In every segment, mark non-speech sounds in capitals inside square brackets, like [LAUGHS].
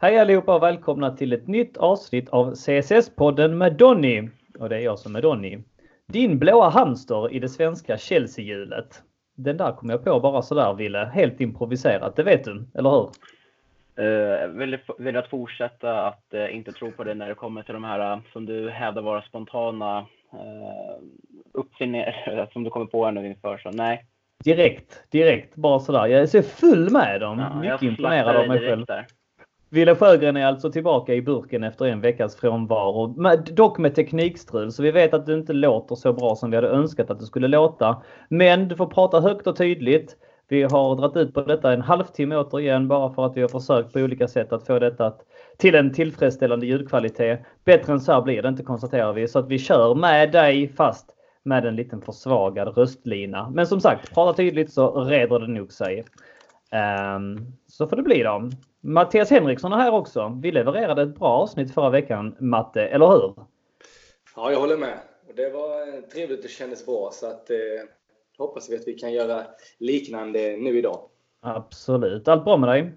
Hej allihopa och välkomna till ett nytt avsnitt av CSS-podden med Donny. Och det är jag som är Donny. Din blåa hamster i det svenska Chelsea-hjulet. Den där kom jag på bara sådär Ville, helt improviserat. Det vet du, eller hur? Uh, vill, vill att fortsätta att uh, inte tro på det när det kommer till de här uh, som du hävdar vara spontana uh, uppfinningar [LAUGHS] som du kommer på här nu inför. Så nej. Direkt, direkt bara sådär. Jag är så full med dem. Ja, Mycket imponerad av mig själv. Där. Wille Sjögren är alltså tillbaka i burken efter en veckas frånvaro. Dock med teknikstrul, så vi vet att du inte låter så bra som vi hade önskat att du skulle låta. Men du får prata högt och tydligt. Vi har dragit ut på detta en halvtimme återigen bara för att vi har försökt på olika sätt att få detta till en tillfredsställande ljudkvalitet. Bättre än så här blir det inte konstaterar vi. Så att vi kör med dig fast med en liten försvagad röstlina. Men som sagt, prata tydligt så reder det nog sig. Um, så får det bli då. Mattias Henriksson är här också. Vi levererade ett bra avsnitt förra veckan, Matte, eller hur? Ja, jag håller med. Det var trevligt och kändes bra. Så att, eh, hoppas vi att vi kan göra liknande nu idag. Absolut. Allt bra med dig?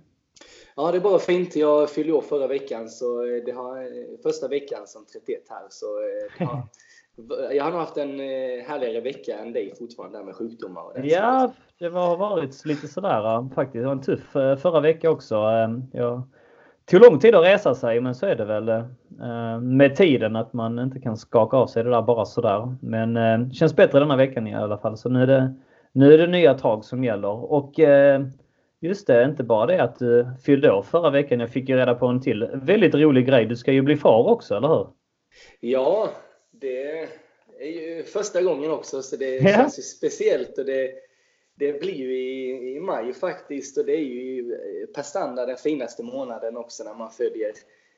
Ja, det är bara fint. Jag fyllde år förra veckan, så det har första veckan som 31 här. Så eh, det har, [LAUGHS] jag har nog haft en eh, härligare vecka än dig fortfarande där med sjukdomar. Och ja, det har varit lite sådär faktiskt. Det var en tuff eh, förra vecka också. Ehm, jag tog lång tid att resa sig, men så är det väl eh, med tiden att man inte kan skaka av sig det där bara sådär. Men det känns bättre denna veckan i alla fall. Så nu är det, nu är det nya tag som gäller. Och just det, inte bara det att du fyllde år förra veckan. Jag fick ju reda på en till väldigt rolig grej. Du ska ju bli far också, eller hur? Ja, det är ju första gången också så det ja. känns ju speciellt. Och det, det blir ju i, i maj faktiskt och det är ju per standard den finaste månaden också när man följer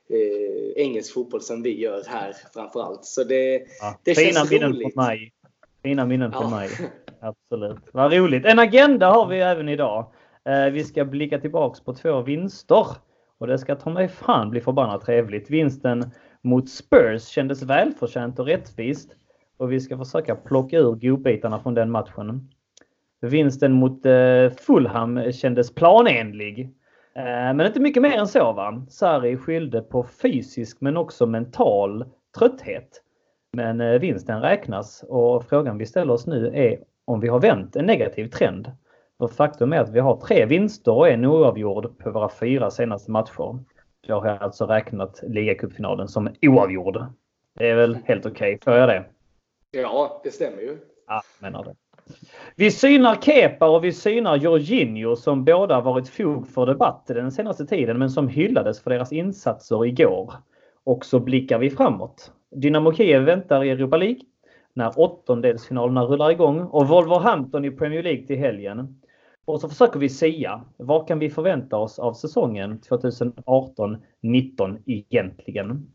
eh, engelsk fotboll som vi gör här framförallt. Så det, ja, det fina känns minnen roligt. På maj. Fina minnen ja. maj. [LAUGHS] Absolut. Vad roligt. En agenda har vi även idag. Eh, vi ska blicka tillbaks på två vinster. Och det ska ta mig fan bli förbannat trevligt. Vinsten mot Spurs kändes välförtjänt och rättvist och vi ska försöka plocka ur godbitarna från den matchen. Vinsten mot eh, Fulham kändes planenlig. Eh, men inte mycket mer än så va. Sarri skyllde på fysisk men också mental trötthet. Men eh, vinsten räknas och frågan vi ställer oss nu är om vi har vänt en negativ trend. För faktum är att vi har tre vinster och en oavgjord på våra fyra senaste matcher. Jag har alltså räknat ligacupfinalen som oavgjord. Det är väl helt okej, okay. får jag det? Ja, det stämmer ju. Ja, menar det. Vi synar Kepa och vi synar Jorginho som båda varit fog för debatt den senaste tiden men som hyllades för deras insatser igår. Och så blickar vi framåt. Dynamo Kiev väntar i Europa League när åttondelsfinalerna rullar igång och Wolverhampton i Premier League till helgen. Och så försöker vi säga, vad kan vi förvänta oss av säsongen 2018-19 egentligen?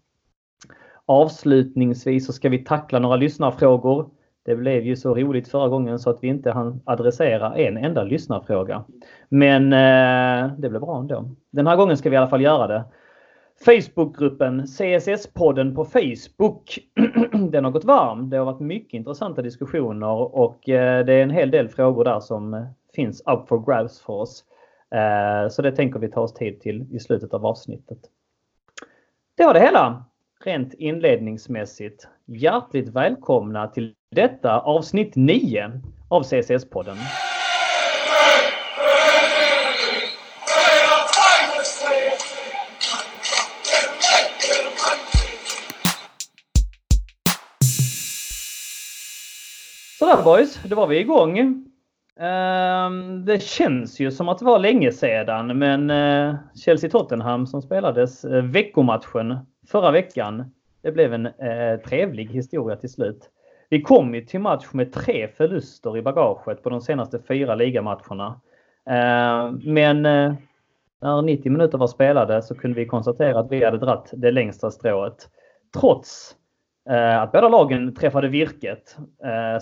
Avslutningsvis så ska vi tackla några lyssnarfrågor. Det blev ju så roligt förra gången så att vi inte hann adressera en enda lyssnarfråga. Men eh, det blev bra ändå. Den här gången ska vi i alla fall göra det. Facebookgruppen CSS-podden på Facebook. [CLEARS THROAT] Den har gått varm. Det har varit mycket intressanta diskussioner och eh, det är en hel del frågor där som eh, finns up for grabs för oss. Eh, så det tänker vi ta oss tid till i slutet av avsnittet. Det var det hela rent inledningsmässigt. Hjärtligt välkomna till detta avsnitt 9 av CCS-podden. Sådär boys, då var vi igång. Ehm, det känns ju som att det var länge sedan, men eh, uh, Chelsea-Tottenham som spelades uh, veckomatchen förra veckan. Det blev en uh, trevlig historia till slut. Vi kom ju till match med tre förluster i bagaget på de senaste fyra ligamatcherna. Ehm, men när 90 minuter var spelade så kunde vi konstatera att vi hade dratt det längsta strået. Trots att båda lagen träffade virket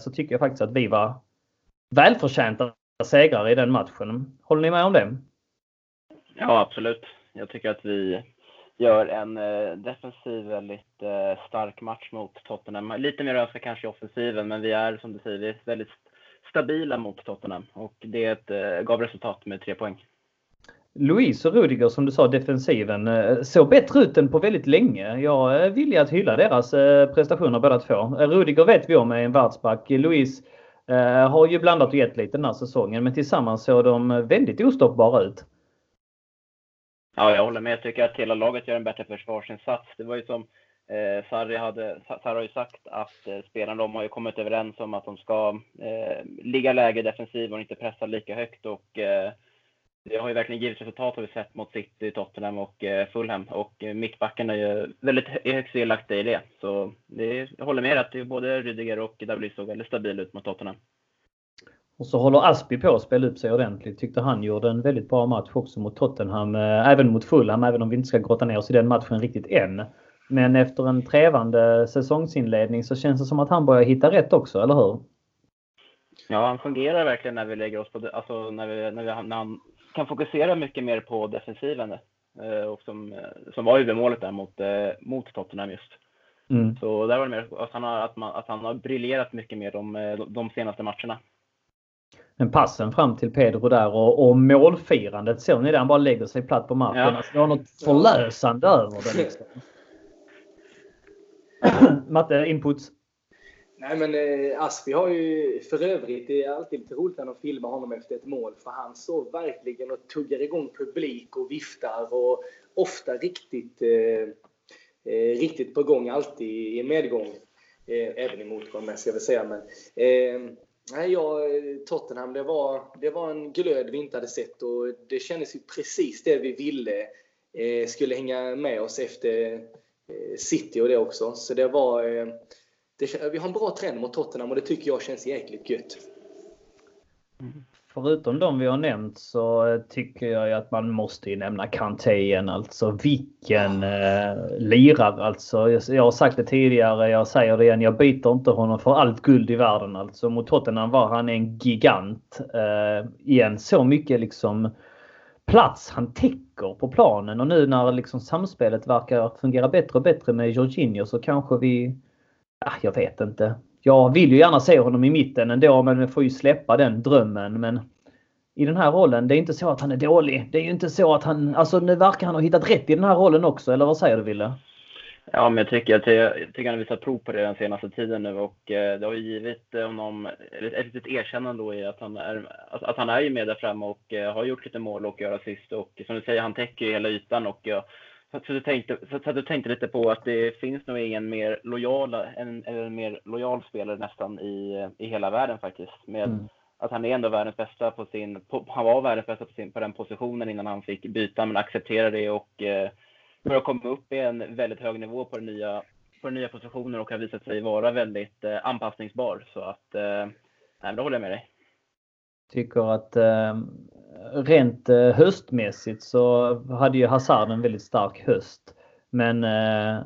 så tycker jag faktiskt att vi var välförtjänta segrar i den matchen. Håller ni med om det? Ja, absolut. Jag tycker att vi gör en eh, defensiv, väldigt eh, stark match mot Tottenham. Lite mer ösa kanske i offensiven, men vi är som du säger, väldigt stabila mot Tottenham och det eh, gav resultat med tre poäng. Louise och Rudiger som du sa, defensiven, eh, såg bättre ut än på väldigt länge. Jag är villig att hylla deras eh, prestationer båda två. Rudiger vet vi om är en världsback. Louise Eh, har ju blandat och gett lite den här säsongen men tillsammans såg de väldigt ostoppbara ut. Ja, jag håller med. Jag tycker att hela laget gör en bättre försvarsinsats. Det var ju som eh, Sarri, hade, Sarri har ju sagt att eh, spelarna de har ju kommit överens om att de ska eh, ligga lägre defensivt och inte pressa lika högt. Och, eh, det har ju verkligen givit resultat har vi sett mot City, Tottenham och eh, Fulham. Och eh, mittbacken är ju väldigt högt delaktiga i det. Så det, jag håller med att det är både Rydiger och David såg väldigt stabila ut mot Tottenham. Och så håller Aspi på att spela upp sig ordentligt. Tyckte han gjorde en väldigt bra match också mot Tottenham. Eh, även mot Fulham, även om vi inte ska grotta ner oss i den matchen riktigt än. Men efter en trevande säsongsinledning så känns det som att han börjar hitta rätt också, eller hur? Ja, han fungerar verkligen när vi lägger oss på, alltså när, vi, när, vi, när han kan fokusera mycket mer på defensiven. Eh, och som, eh, som var huvudmålet där mot, mot Tottenham just. Mm. Så där var det mer att han har, att man, att han har briljerat mycket mer de, de senaste matcherna. Men passen fram till Pedro där och, och målfirandet, såg ni det? Han bara lägger sig platt på marken. Ja. Alltså, det var något förlösande över det. Liksom. Matte, inputs? Nej men eh, Aspi har ju för övrigt, det är alltid lite roligt när de filmar honom efter ett mål för han står verkligen och tuggar igång publik och viftar och ofta riktigt, eh, eh, riktigt på gång alltid i medgång. Eh, även i motgång med ska jag väl säga. Men, eh, Nej, ja, Tottenham, det var, det var en glöd vi inte hade sett och det kändes ju precis det vi ville eh, skulle hänga med oss efter eh, City och det också. Så det var... Eh, det, vi har en bra trend mot Tottenham och det tycker jag känns jäkligt gött. Mm. Förutom de vi har nämnt så eh, tycker jag att man måste ju nämna Kanté igen. Alltså vilken eh, lirare alltså. Jag har sagt det tidigare, jag säger det igen. Jag byter inte honom för allt guld i världen. Alltså mot Tottenham var han en gigant. Eh, igen, så mycket liksom plats han täcker på planen och nu när liksom samspelet verkar fungera bättre och bättre med Jorginho så kanske vi... Ah, jag vet inte jag vill ju gärna se honom i mitten ändå, men jag får ju släppa den drömmen. Men i den här rollen, det är inte så att han är dålig. Det är ju inte så att han... Alltså nu verkar han ha hittat rätt i den här rollen också, eller vad säger du Wille? Ja, men jag tycker att jag, tycker han har visat prov på det den senaste tiden nu och eh, det har ju givit honom ett, litet erkännande då i att han är, att han är ju med där framme och eh, har gjort lite mål och gör assist och som du säger, han täcker ju hela ytan och jag så, du tänkte, så, så du tänkte lite på att det finns nog ingen mer lojal, en, en mer lojal spelare nästan i, i hela världen faktiskt. Med mm. att han är ändå världens bästa på sin, på, han var världens bästa på, sin, på den positionen innan han fick byta, men accepterade det och eh, börjar komma upp i en väldigt hög nivå på den nya, på den nya positionen och har visat sig vara väldigt eh, anpassningsbar. Så att, eh, nej, då håller jag med dig. Tycker att eh, rent eh, höstmässigt så hade ju Hazard en väldigt stark höst. Men eh,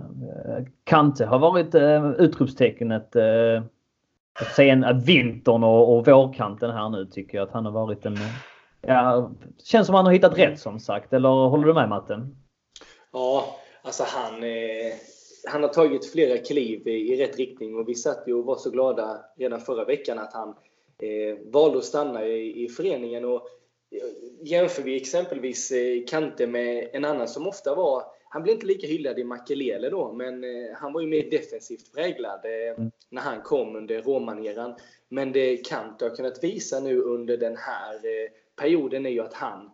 Kante har varit eh, utropstecknet eh, sen eh, vintern och, och vårkanten här nu tycker jag att han har varit en... Eh, ja, känns som han har hittat rätt som sagt. Eller håller du med Matten? Ja, alltså han, eh, han har tagit flera kliv i, i rätt riktning och vi satt ju och var så glada redan förra veckan att han eh, valde att stanna i, i föreningen. Och jämför vi exempelvis eh, Kante med en annan som ofta var han blev inte lika hyllad i Makelele då, men eh, han var ju mer defensivt präglad eh, mm. när han kom under romaneran. Men det Kante har kunnat visa nu under den här perioden är ju att han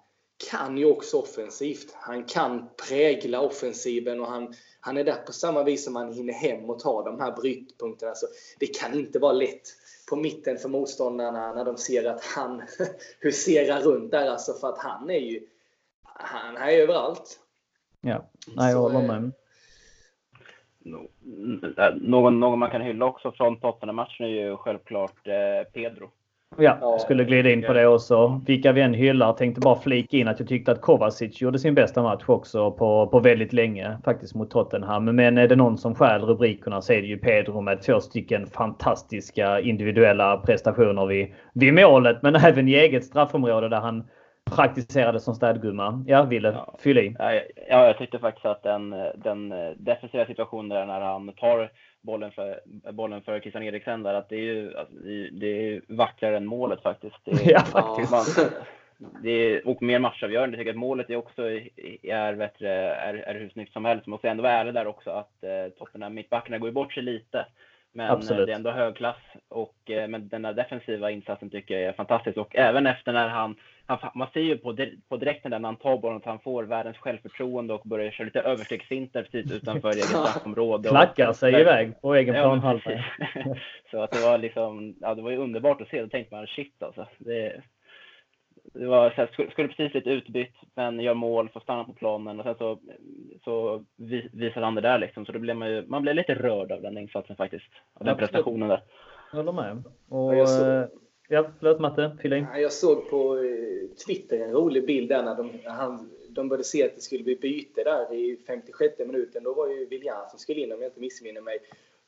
kan ju också offensivt. Han kan prägla offensiven och han, han är där på samma vis som han hinner hem och ta de här brytpunkterna. Så det kan inte vara lätt på mitten för motståndarna när de ser att han [LAUGHS] huserar runt där. Alltså för att han är ju han är överallt. Ja, Nej, jag håller med. Någon, någon man kan hylla också från Tottenham-matchen är ju självklart eh, Pedro. Ja, jag skulle glida in på det också. Vilka vi än hyllar. Tänkte bara flika in att jag tyckte att Kovacic gjorde sin bästa match också på, på väldigt länge. Faktiskt mot Tottenham. Men är det någon som stjäl rubrikerna så är det ju Pedro med två stycken fantastiska individuella prestationer vid, vid målet. Men även i eget straffområde där han praktiserade som städgumma. Ja, Ville, ja. fyll i. Ja, ja, jag tyckte faktiskt att den, den defensiva situationen där när han tar bollen för, bollen för Christian Eriksen där, att det är ju alltså, det är vackrare än målet faktiskt. Är, [LAUGHS] ja, faktiskt. Man, det är, och mer matchavgörande. Jag tycker att målet är också är, bättre, är, är hur snyggt som helst. Man måste ändå vara ärlig där också att eh, Tottenham mittbackarna går ju bort sig lite. Men Absolut. det är ändå hög klass och eh, men den där defensiva insatsen tycker jag är fantastisk. Och även efter när han, han man ser ju på, på direkten där när han tar bollen att han får världens självförtroende och börjar köra lite överstegsfinter precis utanför eget straffområde. Klackar sig och, iväg på egen planhalva. [LAUGHS] så att det var liksom, ja det var ju underbart att se. Då tänkte man shit alltså. Det, det var så här, skulle, skulle precis lite utbytt, men gör mål, får stanna på planen och sen så, så visar han det där liksom. Så då blev man ju, man blev lite rörd av den insatsen faktiskt. Av den prestationen där. Jag håller med. Och, ja, eh, ja, förlåt Matte, fylla in. Jag såg på eh, Twitter en rolig bild där när de, han, de började se att det skulle bli byte där i 56 minuten. Då var ju William som skulle in om jag inte missminner mig.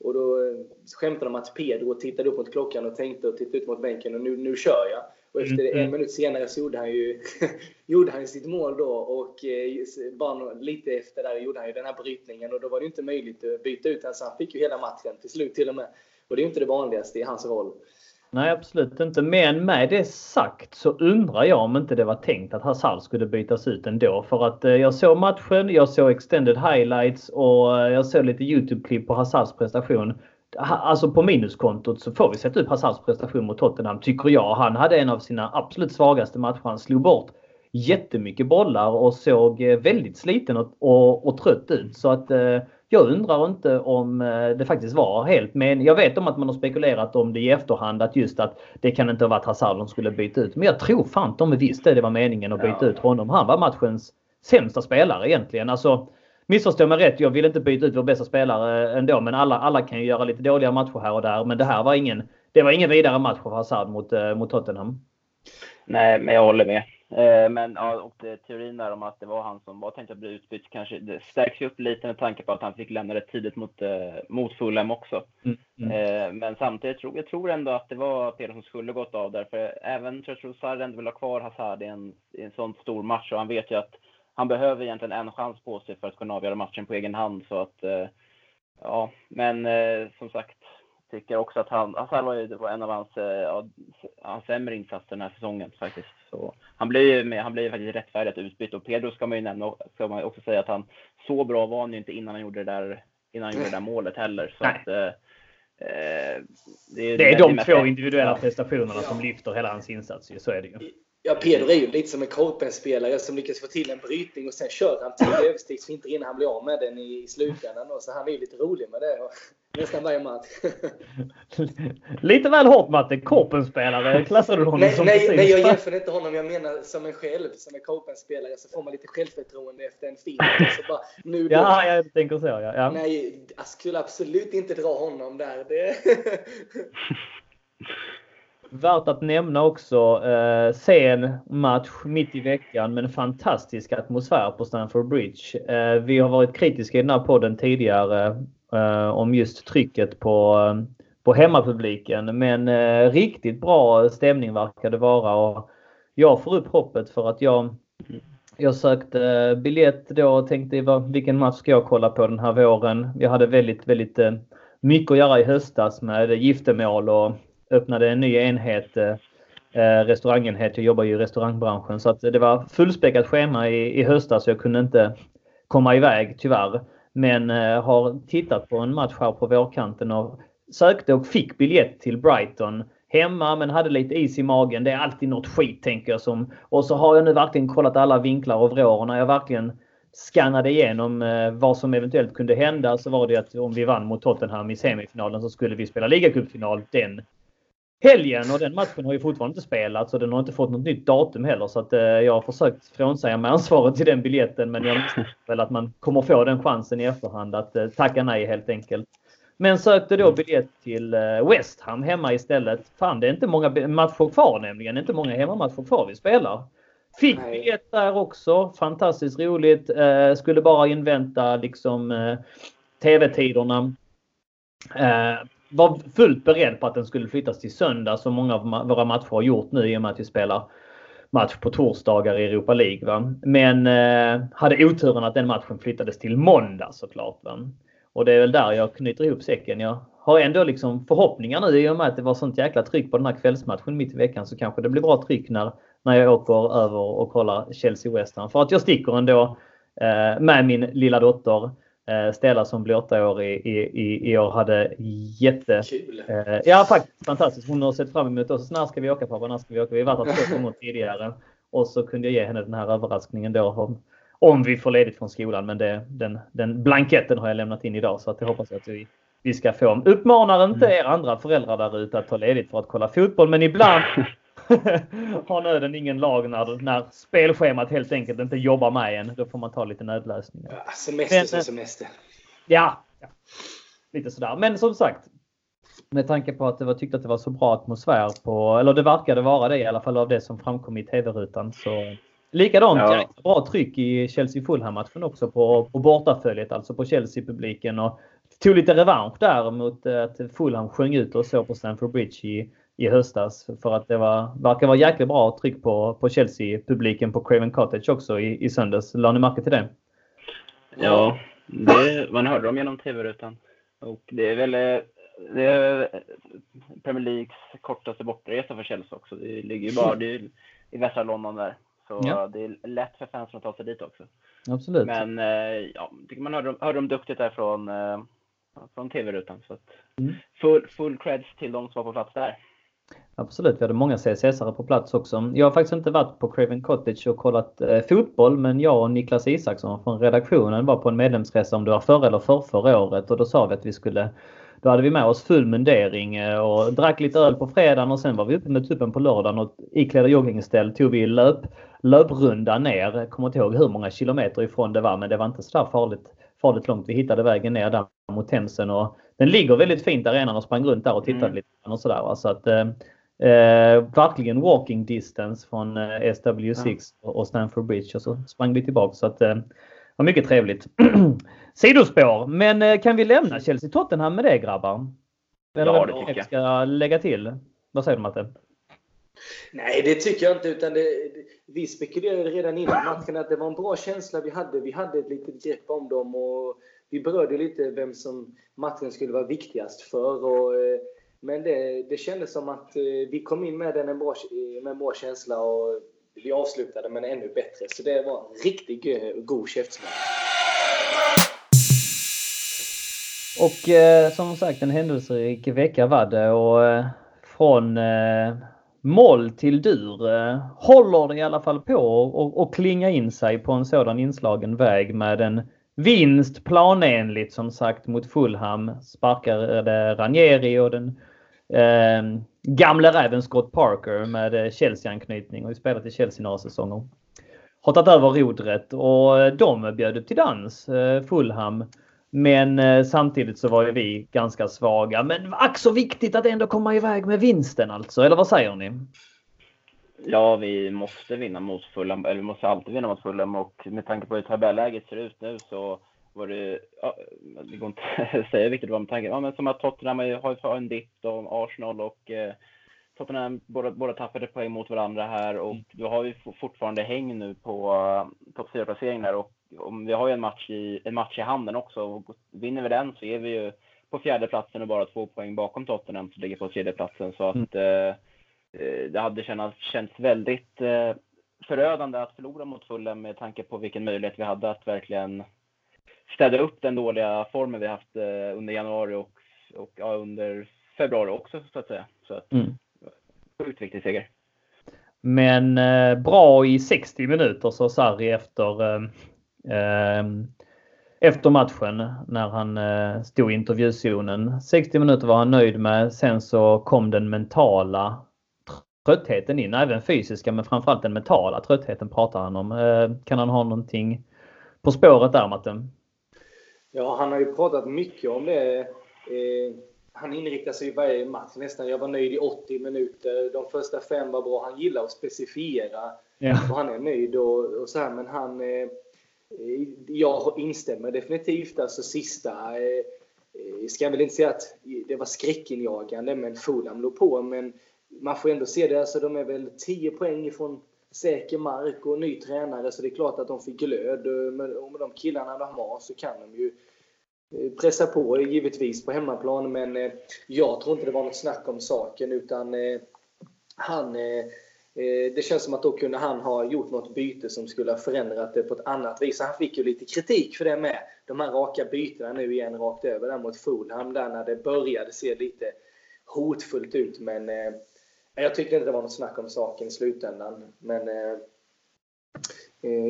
Och då eh, skämtade de att Pedro tittade upp mot klockan och tänkte och tittade ut mot bänken och nu, nu kör jag. Och efter mm. en minut senare så gjorde han ju, [LAUGHS] gjorde han sitt mål då och eh, bara lite efter där gjorde han ju den här brytningen och då var det inte möjligt att byta ut honom så han fick ju hela matchen till slut till och med. Och det är ju inte det vanligaste i hans roll. Nej, absolut inte. Men med det sagt så undrar jag om inte det var tänkt att Hazard skulle bytas ut ändå. För att eh, jag såg matchen, jag såg extended highlights och eh, jag såg lite YouTube-klipp på Hazards prestation alltså på minuskontot så får vi sätta upp Hazards prestation mot Tottenham, tycker jag. Han hade en av sina absolut svagaste matcher. Han slog bort jättemycket bollar och såg eh, väldigt sliten och, och, och trött ut. Så att eh, jag undrar inte om eh, det faktiskt var helt men Jag vet om att man har spekulerat om det i efterhand att just att det kan inte ha varit Hazard de skulle byta ut. Men jag tror fan de visste det var meningen att byta ut honom. Han var matchens sämsta spelare egentligen. Alltså, Missförstå mig rätt, jag vill inte byta ut vår bästa spelare ändå. Men alla, alla kan ju göra lite dåliga matcher här och där. Men det här var ingen, det var ingen vidare match för Hazard mot, eh, mot Tottenham. Nej, men jag håller med. Eh, men ja, och det, teorin där om att det var han som var tänkt att bli utbytt kanske det stärks ju upp lite med tanke på att han fick lämna det tidigt mot, eh, mot Fulham också. Mm, mm. Men samtidigt tror jag tror ändå att det var Peter som skulle gått av där. För även tror jag Sarri ändå vill ha kvar Hazard i en, i en sån stor match och han vet ju att han behöver egentligen en chans på sig för att kunna avgöra matchen på egen hand. Så att, eh, ja, men eh, som sagt, tycker också att han, Hazard var, ju, en av hans, eh, ja, hans sämre insatser den här säsongen faktiskt. Så han blir ju han blir faktiskt rättfärdigt utbytt och Pedro ska man ju nämna, ska man också säga att han, så bra var han ju inte innan han gjorde det där, innan han gjorde det där målet heller. Så att, eh, det, är, det är de två individuella prestationerna som lyfter hela hans insats. Så är det ju. Ja, Pedro är ju lite som en korpenspelare som lyckas få till en brytning och sen kör han till överstegsfinter innan han blir av med den i slutändan. Så han är ju lite rolig med det. Nästan varje match. lite väl hårt Matte. Korpenspelare klassar du honom nej, som nej, nej, jag [LAUGHS] jämför inte honom. Jag menar som en själv. Som en korpenspelare så får man lite självförtroende efter en film. Så bara, nu ja, jag tänker så. Ja. ja. Nej, jag skulle absolut inte dra honom där. Det... [LAUGHS] Värt att nämna också eh, sen match mitt i veckan men fantastisk atmosfär på Stamford Bridge. Eh, vi har varit kritiska i den här podden tidigare Eh, om just trycket på, eh, på hemmapubliken men eh, riktigt bra stämning verkar det vara och jag får upp hoppet för att jag jag sökte eh, biljett då och tänkte vilken match ska jag kolla på den här våren. Jag hade väldigt, väldigt eh, mycket att göra i höstas med giftermål och öppnade en ny enhet, eh, eh, restaurangenhet. Jag jobbar ju i restaurangbranschen så att det var fullspäckat schema i, i höstas så jag kunde inte komma iväg tyvärr. Men eh, har tittat på en match här på vårkanten och sökte och fick biljett till Brighton hemma men hade lite is i magen. Det är alltid något skit tänker jag. Som, och så har jag nu verkligen kollat alla vinklar och vrår när jag verkligen skannade igenom eh, vad som eventuellt kunde hända så var det att om vi vann mot Tottenham i semifinalen så skulle vi spela ligacupfinal den helgen och den matchen har ju fortfarande inte spelats och den har inte fått något nytt datum heller så att eh, jag har försökt frånsäga mig ansvaret till den biljetten men jag misstänker [LAUGHS] väl att man kommer få den chansen i efterhand att eh, tacka nej helt enkelt. Men sökte då biljett till eh, West Ham hemma istället. Fan, det är inte många matcher kvar nämligen. Det är inte många hemmamatcher kvar vi spelar. Fick biljett där också. Fantastiskt roligt. Eh, skulle bara invänta liksom eh, TV-tiderna. Eh, var fullt beredd på att den skulle flyttas till söndag som många av våra matcher har gjort nu i och med att vi spelar match på torsdagar i Europa League. Va? Men eh, hade oturen att den matchen flyttades till måndag såklart. Va? Och det är väl där jag knyter ihop säcken. Jag har ändå liksom förhoppningar nu i och med att det var sånt jäkla tryck på den här kvällsmatchen mitt i veckan så kanske det blir bra tryck när, när jag åker över och kollar Chelsea West Ham. För att jag sticker ändå eh, med min lilla dotter. Eh, Stella som blir åtta år i, i, i år hade jätte... Kul! Eh, ja, faktiskt fantastiskt. Hon har sett fram emot oss. När ska vi åka pappa? När ska vi åka? Vi har varit här två gånger tidigare. Och så kunde jag ge henne den här överraskningen då om, om vi får ledigt från skolan. Men det, den, den blanketten har jag lämnat in idag så att jag hoppas att vi, vi ska få. Uppmanar inte er andra föräldrar där ute att ta ledigt för att kolla fotboll, men ibland [LAUGHS] har nöden ingen lag när, när spelschemat helt enkelt inte jobbar med en. Då får man ta lite nödlösningar. Ja, semester som semester. Ja, ja, lite sådär. Men som sagt, med tanke på att det var, tyckte att det var så bra atmosfär på, eller det verkade vara det i alla fall av det som framkom i tv-rutan. Så likadant, ja. bra tryck i Chelsea-Fulham-matchen också på, på bortaföljet, alltså på Chelsea-publiken. Och tog lite revansch där mot att Fulham sjöng ut och så på Stamford Bridge i, i höstas. För att det var, verkar vara jäkligt bra tryck på, på Chelsea-publiken på Craven Cottage också i, i söndags. Lade ni märke till det? Ja, det, man hörde dem genom tv-rutan. Och det är väl det är Premier Leagues kortaste bortresa för Chelsea också. Det ligger ju bara det är i västra London där. Så ja. det är lätt för fansen att ta sig dit också. Absolut. Men ja, tycker man hörde, hörde dem duktigt där från, från tv-rutan. Så att mm. full, full creds till de som var på plats där. Absolut, vi hade många CSS på plats också. Jag har faktiskt inte varit på Craven Cottage och kollat eh, fotboll men jag och Niklas Isaksson från redaktionen var på en medlemsresa om det var förra eller för förra året och då sa vi att vi skulle då hade vi med oss full mundering eh, och drack lite öl på fredagen och sen var vi uppe med tuppen på lördagen och iklädda joggingställ tog vi löp, löprunda ner. Jag kommer inte ihåg hur många kilometer ifrån det var men det var inte så farligt, farligt långt. Vi hittade vägen ner där mot Themsen och den ligger väldigt fint arenan och sprang runt där och tittade mm. lite och sådär. Så att, eh, verkligen walking distance från eh, SW6 ja. och Stanford Bridge och så sprang vi tillbaka. Så att, eh, var mycket trevligt. [CLEARS THROAT] Sidospår, men eh, kan vi lämna Chelsea-Tottenham med det grabbar? Eller ja, det tycker jag. ska lägga till? Vad säger du Matte? Nej, det tycker jag inte. Utan det, vi spekulerade redan innan matchen att det var en bra känsla vi hade. Vi hade ett litet grepp om dem och vi berörde lite vem som matchen skulle vara viktigast för. Och, eh, men det, det kändes som att eh, vi kom in med den en bra, eh, med en bra känsla och vi avslutade med en ännu bättre. Så det var en riktigt god käftsmäll. Och eh, som sagt en händelserik vecka var det och eh, från eh, moll till dur eh, håller det i alla fall på att klinga in sig på en sådan inslagen väg med en vinst planenligt som sagt mot Fulham. Sparkade Ranieri och den eh, gamle räven Scott Parker med eh, Chelsea-anknytning och spelat i Chelsea några säsonger. Har tagit över rodret och eh, de bjöd upp till dans, eh, Fulham. Men eh, samtidigt så var ju vi ganska svaga. Men ack så viktigt att ändå komma iväg med vinsten alltså, eller vad säger ni? Ja, vi måste vinna mot Fulham, eller vi måste alltid vinna mot Fulham och med tanke på hur tabelläget ser ut nu så var det, ja, det går inte [LAUGHS] att säga vilket det var med tanke, ja, men som att Tottenham har en dipp och Arsenal och eh, Tottenham båda, båda tappade poäng mot varandra här och mm. har ju fortfarande häng nu på uh, topp 4-placeringen där och om vi har ju en match i, en match i handen också och vinner vi den så är vi ju på fjärde platsen och bara två poäng bakom Tottenham som ligger på tredje platsen så att mm. uh, det hade känts, känts väldigt uh, förödande att förlora mot Fulham med tanke på vilken möjlighet vi hade att verkligen städa upp den dåliga formen vi haft under januari och, och ja, under februari också så att säga. Så att, mm. Sjukt viktig seger. Men eh, bra i 60 minuter sa Sarri efter, eh, eh, efter matchen när han eh, stod i intervjuzonen. 60 minuter var han nöjd med. Sen så kom den mentala tröttheten in. Även fysiska men framförallt den mentala tröttheten pratar han om. Eh, kan han ha någonting på spåret där Matte? Ja, han har ju pratat mycket om det. Eh, han inriktar sig i varje match nästan. Jag var nöjd i 80 minuter. De första fem var bra. Han gillar att specifiera. Ja. Och han är nöjd och, och så här. Men han... Eh, jag instämmer definitivt. Alltså sista... Eh, ska jag väl inte säga att det var skräckinjagande, men Fulham låg på. Men man får ändå se det. Alltså, de är väl 10 poäng ifrån säker mark och ny tränare. Så det är klart att de fick glöd. Men med de killarna de har så kan de ju Eh, Eh, pressa på givetvis på hemmaplan, men eh, jag tror inte det var något snack om saken utan eh, han det känns som att då kunde han ha gjort något byte som skulle ha förändrat det på ett annat vis. Han fick ju lite kritik för det med. De här raka bytena nu igen rakt över där mot Fulham där när det började se lite hotfullt ut. Men jag tyckte inte det var något snack om saken i slutändan. Men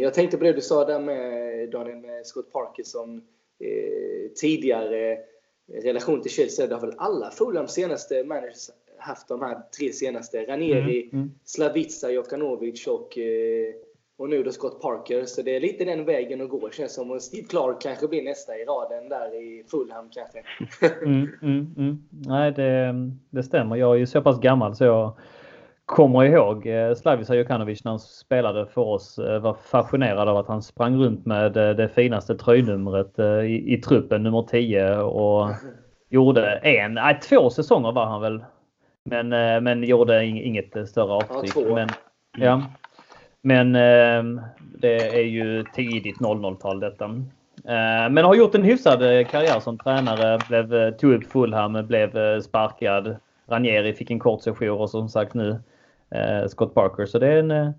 jag tänkte på det du sa där med Daniel med Scott Parker som tidigare relation till Chelsea. Det har väl alla Fulhams senaste managers haft de här tre senaste. Ranieri, mm, mm. Slavica, Jokanovic och, eh, och nu då Scott Parker. Så det är lite den vägen att gå känns som. Och Steve Clark kanske blir nästa i raden där i Fulham kanske. mm, mm, mm. Nej, det, det stämmer. Jag är ju så pass gammal så jag kommer ihåg eh, Slavica Jokanovic när han spelade för oss. Eh, var fascinerad av att han sprang runt med det finaste tröjnumret i, i truppen, nummer 10. Och gjorde en, nej, två säsonger var han väl men, eh, men gjorde inget större avtryck. Ja, men, ja. men eh, det är ju tidigt 00-tal detta. Eh, men har gjort en hyfsad karriär som tränare. Blev, tog upp Fulham, blev sparkad. Ranieri fick en kort sejour och som sagt nu Eh, Scott Parker. Så det är en eh,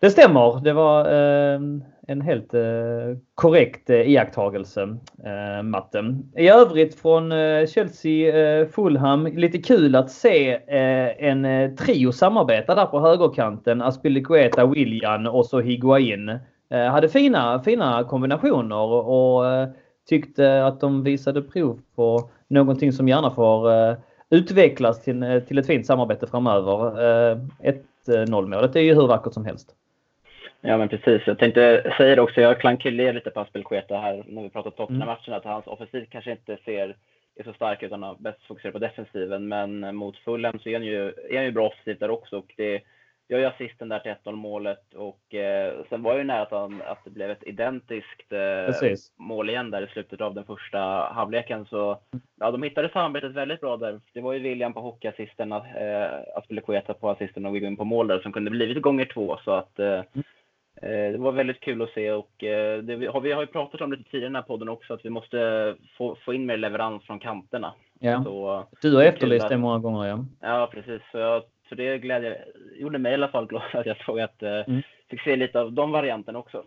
det stämmer. Det var eh, en helt eh, korrekt eh, iakttagelse, eh, Matte. I övrigt från eh, Chelsea, eh, Fulham, lite kul att se eh, en eh, trio samarbeta där på högerkanten. Aspilicueta, William och så Higuain. Eh, hade fina, fina kombinationer och eh, tyckte att de visade prov på någonting som gärna får utvecklas till, till ett fint samarbete framöver. 1-0 målet är ju hur vackert som helst. Ja, men precis. Jag tänkte säga det också. Jag klankade lite på Aspelkueta här när vi pratade Tottenham-matchen, mm. att hans offensiv kanske inte ser är så stark utan bäst fokuserat på defensiven. Men mot Fulham så är han ju, är han ju bra offensivt där också. Och det gör ju assisten där till 1-0 målet. Och eh, sen var ju nära att, han, att det blev ett identiskt eh, mål igen där i slutet av den första halvleken. Så ja, de hittade samarbetet väldigt bra där. Det var ju William på hockeyassisten, eh, Aspelekueta på assisten och Wiggin på mål där som kunde blivit gånger två. Så att eh, mm. Eh, det var väldigt kul att se och eh, det, har, vi har ju pratat om lite tidigare i den här podden också att vi måste få, få in mer leverans från kanterna. Ja. Så, du har efterlyst det många gånger ja. Ja precis. Så, jag, så det glädje, gjorde mig i alla fall glad [LAUGHS] att jag såg att eh, mm. fick se lite av de varianterna också.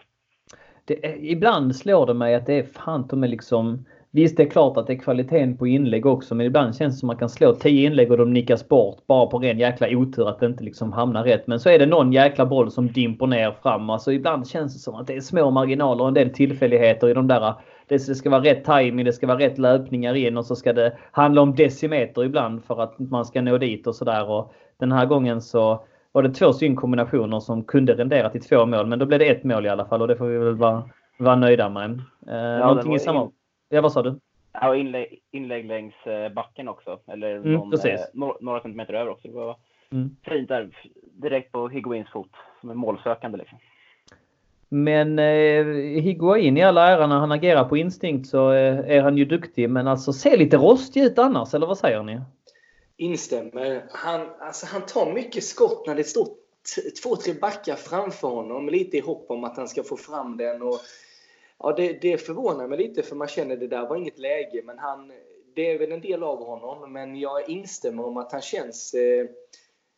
Det, ibland slår det mig att det är fan de är liksom Visst, det är klart att det är kvaliteten på inlägg också, men ibland känns det som att man kan slå 10 inlägg och de nickas bort bara på ren jäkla otur att det inte liksom hamnar rätt. Men så är det någon jäkla boll som dimper ner fram. Alltså ibland känns det som att det är små marginaler och en del tillfälligheter i de där. Det ska vara rätt timing, det ska vara rätt löpningar in och så ska det handla om decimeter ibland för att man ska nå dit och sådär. Den här gången så var det två synkombinationer som kunde rendera till två mål, men då blev det ett mål i alla fall och det får vi väl vara, vara nöjda med. Eh, ja, någonting i samma... Ja, vad sa du? Ja, inlägg, inlägg längs eh, backen också. Eller mm, någon, eh, några, centimeter över också. Det var mm. fint där. Direkt på Higuains fot. Som är målsökande liksom. Men eh, Higuain i alla ära när han agerar på instinkt så eh, är han ju duktig. Men alltså ser lite rostig ut annars, eller vad säger ni? Instämmer. Han, alltså, han tar mycket skott när det står två, tre backar framför honom. Lite i hopp om att han ska få fram den. Och Ja, det, det förvånar mig lite för man känner det där var inget läge. Men han, det är väl en del av honom. Men jag instämmer om att han känns, eh,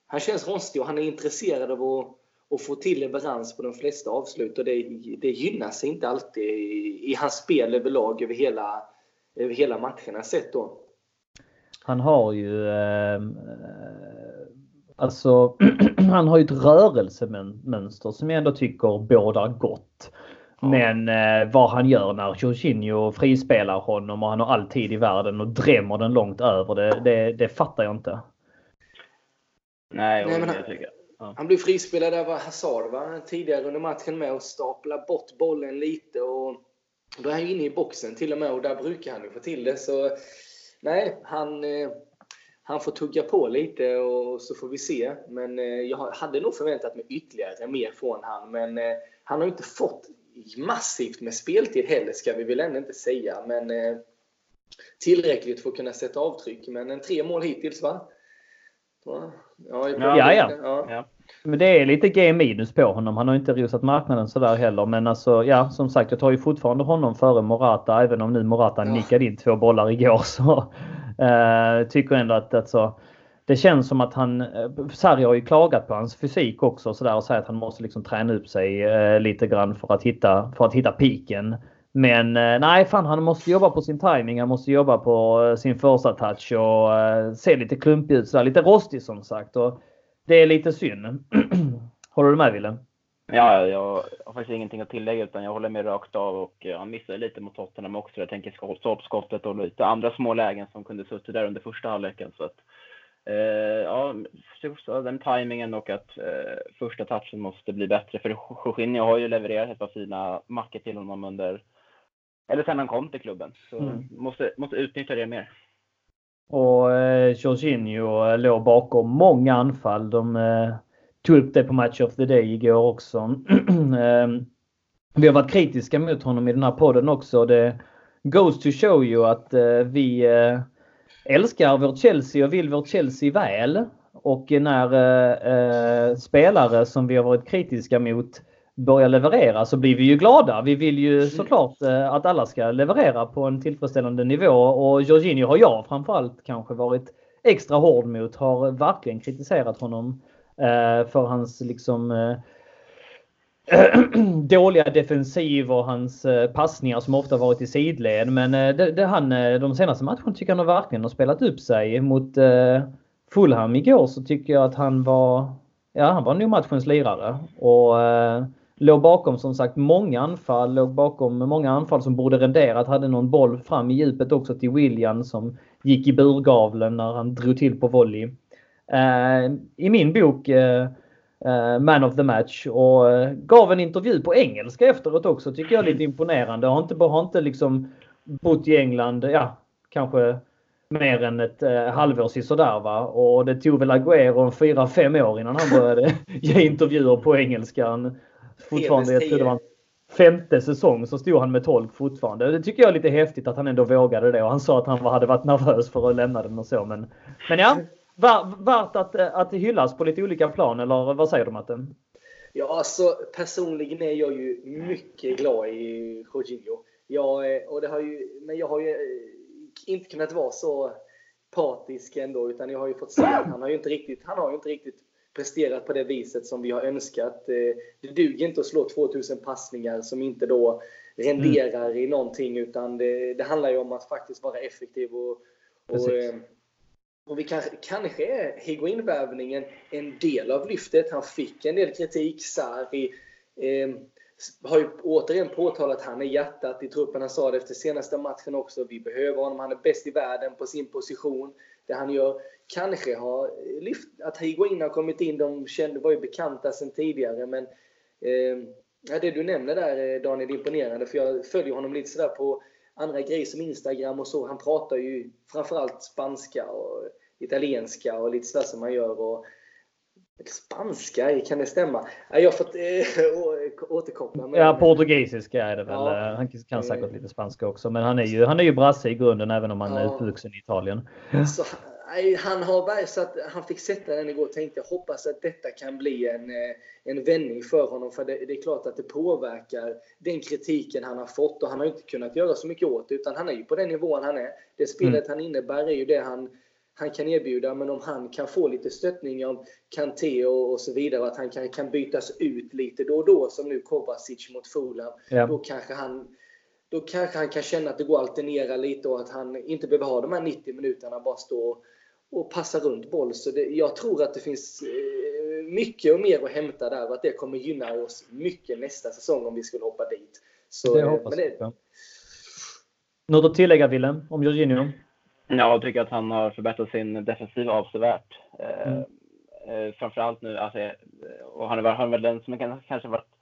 han känns rostig och han är intresserad av att, att få till leverans på de flesta avslut. Och det, det gynnar sig inte alltid i, i hans spel överlag över hela, över hela matcherna sett då. Han har ju eh, Alltså, [CLEARS THROAT] han har ju ett rörelsemönster som jag ändå tycker bådar gott. Men eh, vad han gör när Jorginho frispelar honom och han har all tid i världen och drämmer den långt över, det, det, det fattar jag inte. Nej, Nej men han, jag tycker. Ja. Han blev frispelad av Hazard va? tidigare under matchen med att stapla bort bollen lite och då är han inne i boxen till och med och där brukar han ju få till det. Så nej, han, eh, han får tugga på lite och så får vi se. Men eh, jag hade nog förväntat mig ytterligare mer från han. Men eh, han har inte fått massivt med speltid heller, ska vi väl ändå inte säga. Men tillräckligt för att kunna sätta avtryck. Men en tre mål hittills, va? Ja, ja, ja. ja. Men det är lite G minus på honom. Han har inte rosat marknaden sådär heller. Men alltså, ja, som sagt, jag tar ju fortfarande honom före Morata. Även om nu Morata ja. nickade in två bollar igår så äh, tycker ändå att alltså, det känns som att han, Sarri har ju klagat på hans fysik också och, så där, och säger att han måste liksom träna upp sig eh, lite grann för att hitta, för att hitta piken. Men eh, nej, fan han måste jobba på sin timing. Han måste jobba på eh, sin första touch och eh, se lite klumpig ut. sådär, Lite rostig som sagt. Och det är lite synd. [CLEARS THROAT] Håller du med Wille? Ja, jag har faktiskt ingenting att tillägga utan jag håller med rakt av och han missade lite mot Tottenham också. Jag tänker stolpskottet och lite andra små lägen som kunde suttit där under första halvleken. Så att, eh, ja, den tajmingen och att eh, första touchen måste bli bättre. För Jorginho har ju levererat ett par fina mackor till honom under eller sen han kom till klubben. Så mm. måste, måste utnyttja det mer. Och eh, Jorginho eh, låg bakom många anfall. De eh, tog upp det på Match of the Day igår också. [CLEARS THROAT] eh, vi har varit kritiska mot honom i den här podden också. Det goes to show you att eh, vi eh, älskar vårt Chelsea och vill vårt Chelsea väl. Och när eh, spelare som vi har varit kritiska mot börjar leverera så blir vi ju glada. Vi vill ju såklart eh, att alla ska leverera på en tillfredsställande nivå och Jorginho har jag framförallt kanske varit extra hård mot. Har verkligen kritiserat honom eh, för hans liksom eh, [CLEARS THROAT] dåliga defensiv och hans passningar som ofta varit i sidled. Men det, det han, de senaste matcherna tycker jag verkligen har spelat upp sig. Mot Fulham igår så tycker jag att han var, ja han var nog matchens lirare. Och Låg bakom som sagt många anfall, låg bakom många anfall som borde renderat. Hade någon boll fram i djupet också till William som gick i burgavlen när han drog till på volley. Eh, I min bok eh, eh Man of the Match och eh, gav en intervju på engelska efteråt också. Tycker jag är lite imponerande. Har inte, har inte liksom bott i England, ja kanske mer än ett eh, halvår sådär va. Och det tog väl Aguero 4-5 år innan han började [LAUGHS] ge intervjuer på engelska fortfarande, jag tror det var femte säsong så stod han med tolk fortfarande. Det tycker jag är lite häftigt att han ändå vågade det och han sa att han hade varit nervös för att lämna den och så. Men, men ja, värt att, att hyllas på lite olika plan eller vad säger du Matte? Ja, alltså personligen är jag ju mycket glad i Jorginho. Jag, och det har ju, men jag har ju inte kunnat vara så partisk ändå utan jag har ju fått se att han har ju inte riktigt, han har ju inte riktigt presterat på det viset som vi har önskat. Eh, det duger inte att slå 2000 passningar som inte då renderar mm. i någonting utan det, det, handlar ju om att faktiskt vara effektiv och, och, eh, och vi kanske, kanske är Higuain-värvningen en del av lyftet. Han fick en del kritik. Sarri eh, har ju återigen påtalat att han är hjärtat i truppen. Han sa det efter senaste matchen också. Vi behöver honom. Han är bäst i världen på sin position. Det han gör kanske har lyft, att Higuain har kommit in, de kände, var ju bekanta sedan tidigare men eh, det du nämner där Daniel är imponerande för jag följer honom lite sådär på andra grejer som Instagram och så. Han pratar ju framförallt spanska och italienska och lite sådär som han gör. Och, Spanska, kan det stämma? Jag har fått [LAUGHS] äh, återkoppla. Med... Ja, portugisiska är det väl. Ja. Han kan säkert lite spanska också. Men han är ju, han är ju brasse i grunden även om han ja. är uppvuxen i Italien. Så, han har så att han fick sätta den igår och tänkte jag hoppas att detta kan bli en, eh, en vändning för honom. För det, det, är klart att det påverkar den kritiken han har fått och han har inte kunnat göra så mycket åt det. Utan han är ju på den nivån han är. Det spelet mm. han innebär är ju det han han kan erbjuda. Men om han kan få lite stöttning av Kanté och, och så vidare, att han kan, kan bytas ut lite då och då, som nu Kovacic mot Fulham, ja. då kanske han då kanske han kan känna att det går att alternera lite och att han inte behöver ha de här 90 minuterna bara stå och passa runt boll. Så det, jag tror att det finns eh, mycket och mer att hämta där och att det kommer gynna oss mycket nästa säsong om vi skulle hoppa dit. Så, det hoppas jag. Något att tillägga Willem om Jorginho? Ja, jag tycker att han har förbättrat sin defensiv avsevärt. Eh, mm. Eh, framförallt nu, alltså, eh, och han har väl den som kan, kanske varit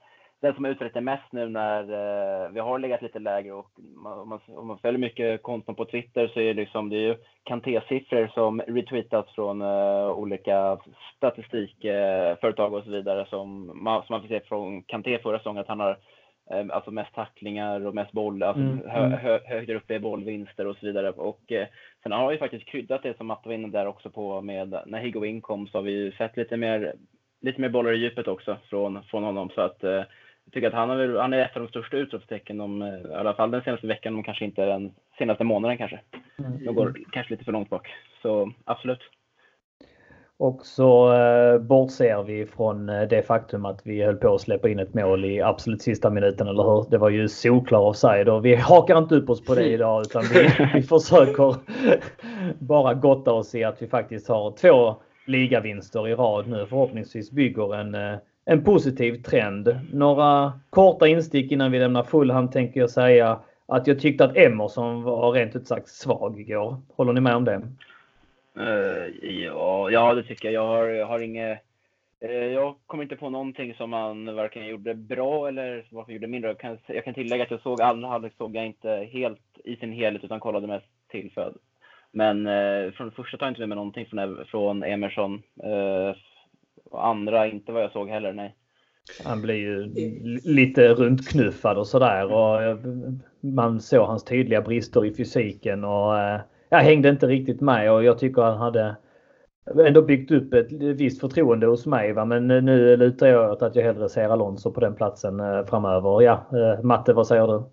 den som har utrett det mest nu när eh, vi har legat lite lägre och om man, om man följer mycket konton på Twitter så är det liksom, det är ju Kanté-siffror som retweetas från eh, olika statistikföretag och så vidare som man, som man fick se från Kanté förra säsongen att han har alltså mest tacklingar och mest boll, alltså mm. hö, mm. hö, högre upp i bollvinster och så vidare. Och eh, sen har vi faktiskt kryddat det som Matte var inne där också på med när Higuain kom så har vi sett lite mer, lite mer bollar i djupet också från, från honom. Så att eh, jag tycker att han, har, han är ett av de största utropstecken, om, eh, i alla fall den senaste veckan, om kanske inte den senaste månaden kanske. Mm. De går kanske lite för långt bak. Så absolut. Och så eh, bortser vi från eh, det faktum att vi höll på att släppa in ett mål i absolut sista minuten, eller hur? Det var ju solklar offside och vi hakar inte upp oss på det idag utan vi, [LAUGHS] vi försöker bara gotta oss i att vi faktiskt har två ligavinster i rad nu. Förhoppningsvis bygger en, eh, en positiv trend. Några korta instick innan vi lämnar Fulham tänker jag säga att jag tyckte att Emerson var rent ut sagt svag igår. Håller ni med om det? Uh, ja, ja, det tycker jag. Jag har, jag har inget... Uh, jag kommer inte på någonting som han varken gjorde bra eller varför gjorde mindre. Jag kan, jag kan tillägga att jag såg andra halvlek såg jag inte helt i sin helhet utan kollade mest tillfälligt. Men uh, från första tar jag inte med mig någonting från, från Emerson och andra inte vad jag såg heller, nej. Han blir ju lite runtknuffad och sådär. Och man såg hans tydliga brister i fysiken. Och jag hängde inte riktigt med och jag tycker han hade ändå byggt upp ett visst förtroende hos mig. Va? Men nu lutar jag åt att jag hellre ser Alonso på den platsen eh, framöver. Ja, eh, Matte, vad säger du?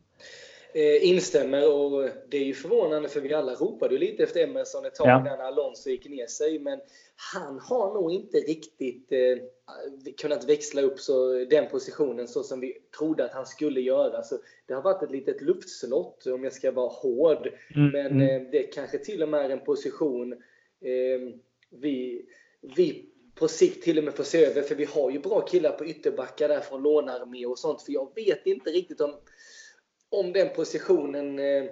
Eh, instämmer och det är ju förvånande för vi alla ropade ju lite efter Emerson ett tag ja. när Alonso gick ner sig. Men han har nog inte riktigt eh, kunnat växla upp så, den positionen så som vi trodde att han skulle göra. Så det har varit ett litet luftslott om jag ska vara hård. Mm. Men mm. eh, det kanske till och med är en position eh, vi, vi på sikt till och med får se över. För vi har ju bra killar på ytterbackar där från lånearmé och sånt. För jag vet inte riktigt om om den positionen. Eh,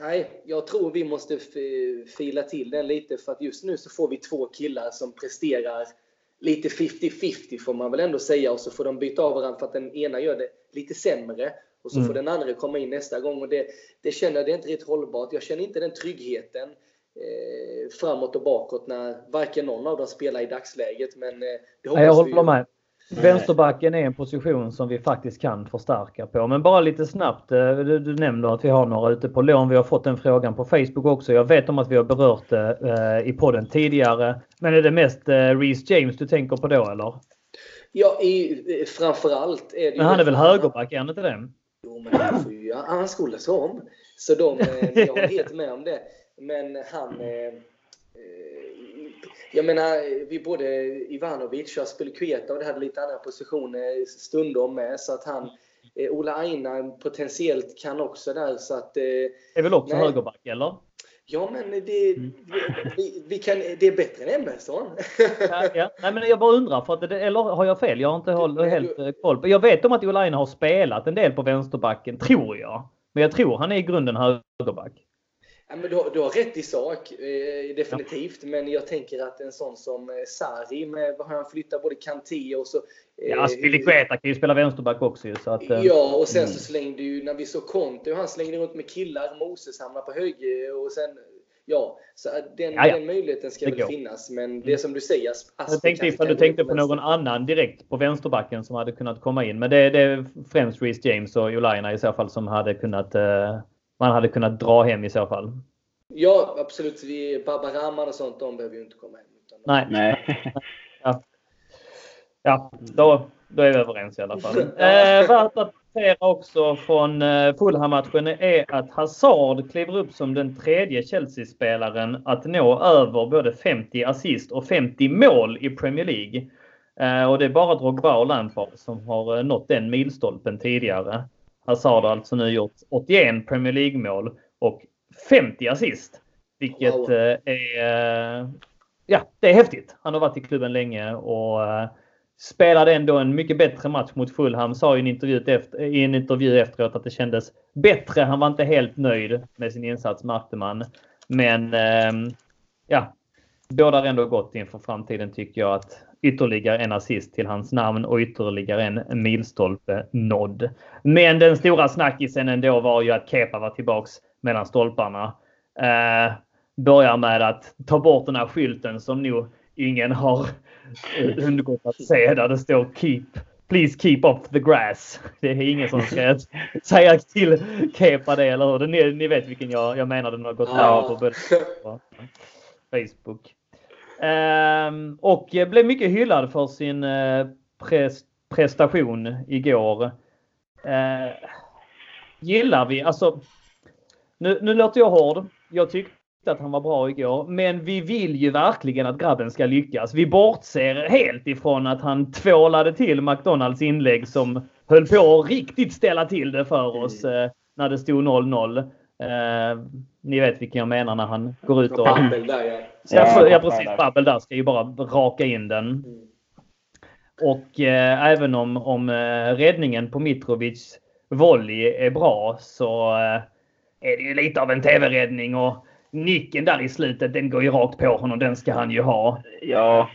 nej, jag tror vi måste fila till den lite för att just nu så får vi två killar som presterar lite 50-50 får man väl ändå säga och så får de byta av varandra för att den ena gör det lite sämre och så mm. får den andra komma in nästa gång och det, det känner jag det är inte riktigt hållbart. Jag känner inte den tryggheten eh, framåt och bakåt när varken någon av dem spelar i dagsläget. Men eh, det hoppas jag håller med. Vänsterbacken är en position som vi faktiskt kan förstärka på. Men bara lite snabbt. Eh, du, du nämnde att vi har några ute på lån. Vi har fått den frågan på Facebook också. Jag vet om att vi har berört det eh, i podden tidigare. Men är det mest eh, Reece James du tänker på då eller? Ja, i, framförallt är det Men han är väl högerback, är han inte det? Jo, men han får ju han skolas om. Så de, jag håller helt med om det. Men han... Eh, jag menar, vi både Ivanovic och Aspelkueta och det hade lite andra positioner stundom med. Så att han, eh, Ola Aina potentiellt kan också där. Så att, eh, är väl också nej. högerback, eller? Ja, men det, mm. vi, vi, kan, det är bättre än Emerson. ja, ja. Nej, men jag bara undrar, för att eller har jag fel? Jag har inte håll, helt du... Eh, koll. Jag vet om att Ola Aina har spelat en del på vänsterbacken, tror jag. Men jag tror han är i grunden högerback. Ja, men du, har, du har rätt i sak, eh, definitivt. Ja. Men jag tänker att en sån som eh, Sari, med vad han flyttar både Kanté och så... Eh, ja, Spilicueta kan ju spela vänsterback också så att, eh, Ja, och sen mm. så slängde ju, när vi såg Conte, han slängde runt med killar, Moses hamnar på höger och sen... Ja, så den, ja, ja. den möjligheten ska det väl går. finnas. Men det som du säger, Asper Jag tänkte ifall du tänkte på någon annan direkt på vänsterbacken som hade kunnat komma in. Men det, det är främst Reece James och Jolaina i så fall som hade kunnat eh, man hade kunnat dra hem i så fall. Ja, absolut. Vi, Barbaraman och sånt, de behöver ju inte komma hem. Utan Nej. Nej. [LAUGHS] ja, ja då, då är vi överens i alla fall. [LAUGHS] Eh, värt att notera också från eh, Fulham-matchen är att Hazard kliver upp som den tredje Chelsea-spelaren att nå över både 50 assist och 50 mål i Premier League. Eh, och det är bara Drogba och Lampard som har eh, nått den milstolpen tidigare. Hazard har alltså nu gjort 81 Premier League-mål och 50 assist. Vilket wow. Eh, är, eh, ja, det är häftigt. Han har varit i klubben länge och uh, spelade ändå en mycket bättre match mot Fulham. Sa i en, intervju efter, i en intervju efteråt att det kändes bättre. Han var inte helt nöjd med sin insats, märkte man. Men uh, ja, bådar ändå gott inför framtiden tycker jag att ytterligare en assist till hans namn och ytterligare en milstolpe nådd. Men den stora snackisen ändå var ju att Kepa var tillbaks mellan stolparna. Eh, börjar med att ta bort den här skylten som nog ingen har [LAUGHS] undgått att se där det står Keep Please keep off the grass. Det är ingen som ska [LAUGHS] säga till Kepa det, eller hur? Ni, ni vet vilken jag, jag menar. Den har gått ja. på Facebook. Um, och blev mycket hyllad för sin pres prestation igår. Uh, gillar vi, alltså nu, nu låter jag hård. Jag tyckte att han var bra igår, men vi vill ju verkligen att grabben ska lyckas. Vi bortser helt ifrån att han tvålade till McDonalds inlägg som höll på att riktigt ställa till det för oss eh, när det stod 0-0. Eh, ni vet vilken jag menar när han går ut och... Babbel där ja. ja, ja precis. Babbel där ska ju bara raka in den. Mm. Och eh, även om, om eh, räddningen på Mitrovic volley är bra så eh, är det ju lite av en TV-räddning och nicken där i slutet, den går ju rakt på honom. Den ska han ju ha. Ja,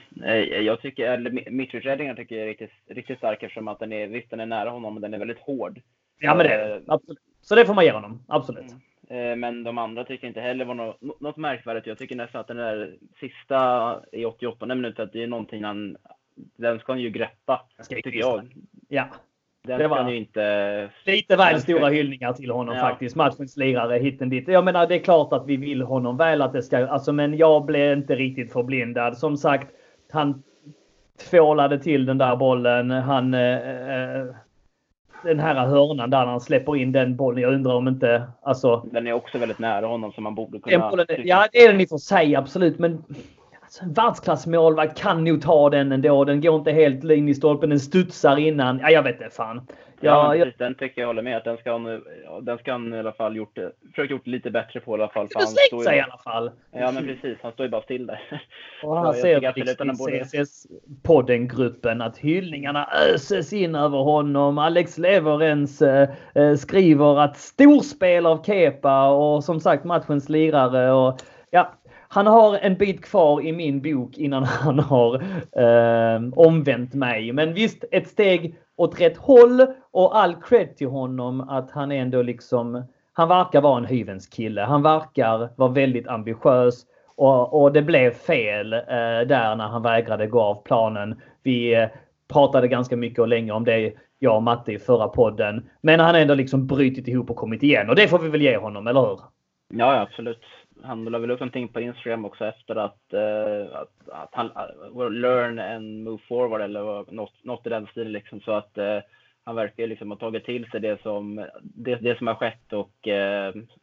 jag tycker, Mitrovic-räddningen tycker jag är riktigt, riktigt stark eftersom att den är, visst den är nära honom, men den är väldigt hård. Ja, men det är absolut. Så det får man ge honom, absolut. Mm. Men de andra tycker inte heller var något, något märkvärdigt. Jag tycker nästan att den där sista i 88 minuten, att det är någonting han, den ska han ju greppa. Tycker jag. Ja. Den det var ju inte... Lite väl stora hyllningar till honom ja. faktiskt. Matchens lirare hitten dit. Jag menar det är klart att vi vill honom väl att det ska, alltså men jag blev inte riktigt förblindad. Som sagt, han tvålade till den där bollen. Han... Eh, eh den här hörnan där när han släpper in den bollen. Jag undrar om inte... Alltså, den är också väldigt nära honom som man borde kunna... Bollen, ja, det är den i och för sig absolut. Men en världsklassmålvakt kan nog ta den ändå. Den går inte helt in i stolpen. Den studsar innan. Ja, jag vet inte fan. Ja, ja, den tycker jag håller med. Att den ska han, den ska han i alla fall gjort, försökt gjort lite bättre på i alla fall. Han står sig i alla fall. Ja, men precis. Han står ju bara still där. Och här ser i CSS-podden-gruppen att hyllningarna öses in över honom. Alex Leverens eh, eh, skriver att storspel av Kepa och som sagt matchens lirare. Och, ja, han har en bit kvar i min bok innan han har eh, omvänt mig. Men visst, ett steg åt rätt håll och all cred till honom att han ändå liksom, han verkar vara en hyvens kille. Han verkar vara väldigt ambitiös och, och det blev fel eh, där när han vägrade gå av planen. Vi eh, pratade ganska mycket och länge om det, jag och Matte i förra podden. Men han har ändå liksom brutit ihop och kommit igen och det får vi väl ge honom, eller hur? Ja, absolut han la väl upp någonting på Instagram också efter att, uh, att, att han uh, learn and move forward eller något, något i den stilen liksom så att uh, han verkar liksom ha tagit till sig det som, det, det som har skett och,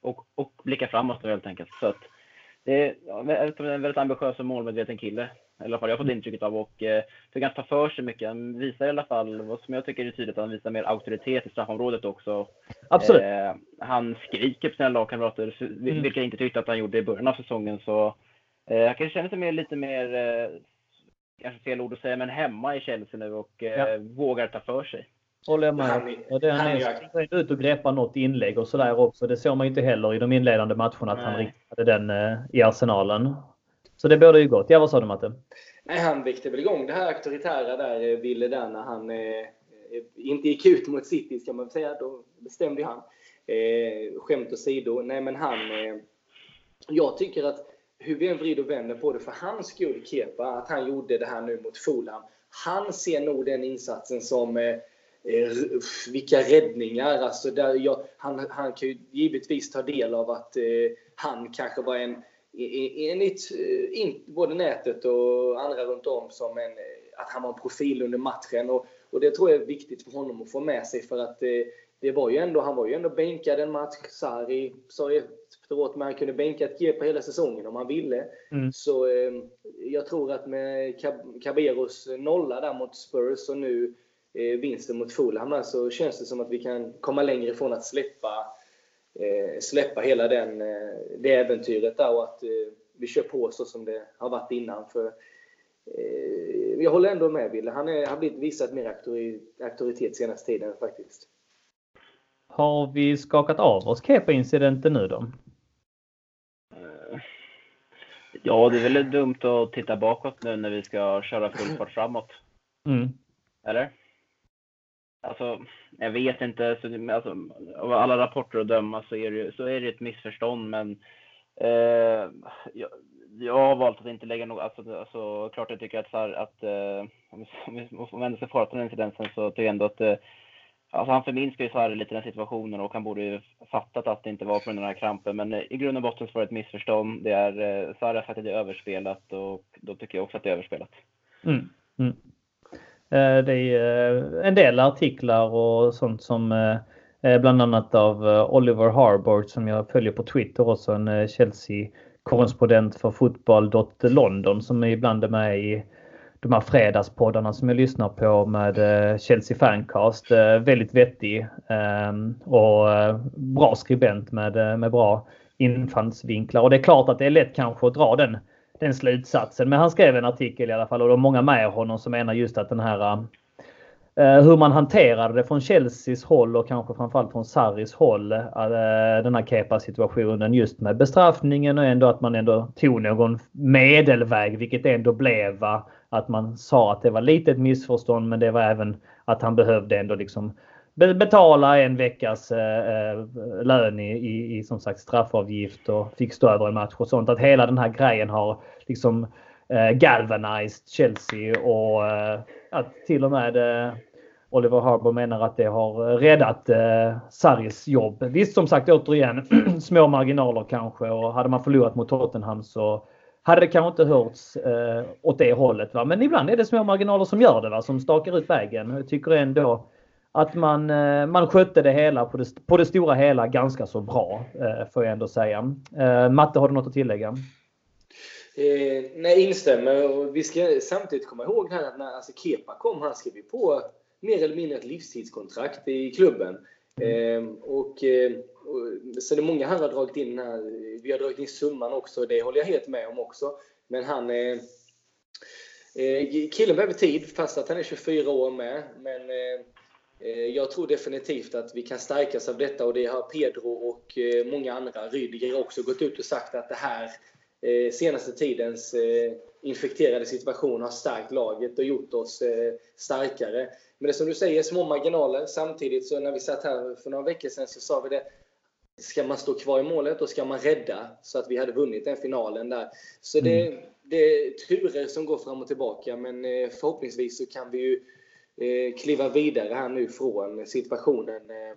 och, och blicka framåt helt enkelt. Så att det är en väldigt ambitiös och målmedveten kille i alla fall jag har fått intrycket av. Och eh, tycker han tar för sig mycket. Han visar i alla fall, vad som jag tycker är tydligt, att han visar mer auktoritet i straffområdet också. Absolut. Eh, han skriker på sina lagkamrater, mm. vilka jag inte tyckte att han gjorde i början av säsongen. Så eh, han kanske känner sig mer, lite mer, eh, kanske fel ord att säga, men hemma i Chelsea nu och eh, ja. vågar ta för sig. Håller jag med. Och det, han är ut och greppa något inlägg och sådär också. Det såg man inte heller i de inledande matcherna att Nej. han riktade den eh, i arsenalen. Så det bådar ju gott. Ja, vad sa du Matte? Nej, han väckte väl igång det här auktoritära där, eh, Ville, där när han eh, eh, inte gick ut mot City, ska man säga. Då bestämde ju han. Eh, skämt åsido. Nej, men han... Eh, jag tycker att hur vi än vrider och vänder på det, för hans skull, Kepa, att han gjorde det här nu mot Fulham. Han ser nog den insatsen som eh, eh vilka räddningar! Alltså där jag, han, han kan ju givetvis ta del av att eh, han kanske var en enligt eh, in, både nätet och andra runt om som en, eh, att han var en profil under matchen. Och, och det tror jag är viktigt för honom att få med sig för att det, eh, det var ju ändå, han var ju ändå bänkad en match. Sarri sa efteråt att han kunde bänka ett G på hela säsongen om han ville. Mm. Så eh, jag tror att med Caberos nolla där mot Spurs och nu eh, vinsten mot Fulham så känns det som att vi kan komma längre ifrån att släppa släppa hela den, eh, det äventyret där och att eh, vi kör på så som det har varit innan. För jag håller ändå med Wille. Han har blivit visat mer auktoritet senaste tiden faktiskt. Har vi skakat av oss Kepa-incidenten nu då? Ja, det är väl dumt att titta bakåt nu när vi ska köra full fart framåt. Mm. Eller? Alltså, jag vet inte. Så, alltså, av alla rapporter att döma så är det, så är det ett missförstånd. Men eh, jag, jag har valt att inte lägga något. Alltså, alltså, klart jag tycker att, så här, att eh, om vi, ändå ska fara den incidensen så tycker jag ändå att eh, Alltså han förminskar ju Sarri lite den situationen och han borde ju fattat att det inte var på den här krampen. Men eh, i grund och botten så var det ett missförstånd. Det är, eh, Sarri har sagt att det är överspelat och då tycker jag också att det är överspelat. Mm. Mm. Eh, det är eh, en del artiklar och sånt som eh, bland annat av Oliver Harbord som jag följer på Twitter också, en Chelsea korrespondent för fotboll.london som ibland är med i de här fredagspoddarna som jag lyssnar på med Chelsea Fancast. Väldigt vettig ehm, och bra skribent med, med bra infallsvinklar. Och det är klart att det är lätt kanske att dra den, den slutsatsen. Men han skrev en artikel i alla fall och det var många med honom som menar just att den här eh, hur man hanterade det från Chelseas håll och kanske framförallt från Sarris håll. Eh, den här Kepa-situationen just med bestraffningen och ändå att man ändå tog någon medelväg vilket ändå blev att man sa att det var lite ett missförstånd men det var även att han behövde ändå liksom betala en veckas eh, eh, lön i, i, i, som sagt straffavgift och fick stå över en match och sånt. Att hela den här grejen har liksom eh, galvanized Chelsea och eh, att till och med eh, Oliver Harbour menar att det har räddat eh, Sarris jobb. Visst som sagt återigen [CLEARS THROAT] små marginaler kanske och hade man förlorat mot Tottenham så hade det kanske inte hörts eh, åt det hållet. Va? Men ibland är det små marginaler som gör det, va? som stakar ut vägen. Jag tycker ändå att man, eh, man skötte det hela på det, på det stora hela ganska så bra, eh, får jag ändå säga. Eh, Matte, har du något att tillägga? Eh, nej, instämmer. Och vi ska samtidigt komma ihåg här att när alltså Kepa kom, han skrev ju på mer eller mindre ett livstidskontrakt i klubben. Mm. Eh, och, och, så det är många här har dragit in här. Vi har dragit in summan också, det håller jag helt med om också. Men han eh, eh Killen behöver tid, fast att han är 24 år med. Men eh, jag tror definitivt att vi kan stärkas av detta och det har Pedro och många andra, Rydiger också, gått ut och sagt att det här senaste tidens infekterade situation har stärkt laget och gjort oss starkare. Men det är som du säger, små marginaler. Samtidigt så när vi satt här för några veckor sedan så sa vi det. Ska man stå kvar i målet och ska man rädda så att vi hade vunnit den finalen där. Så det, mm. det är turer som går fram och tillbaka men eh, förhoppningsvis så kan vi ju eh, kliva vidare här nu från situationen eh,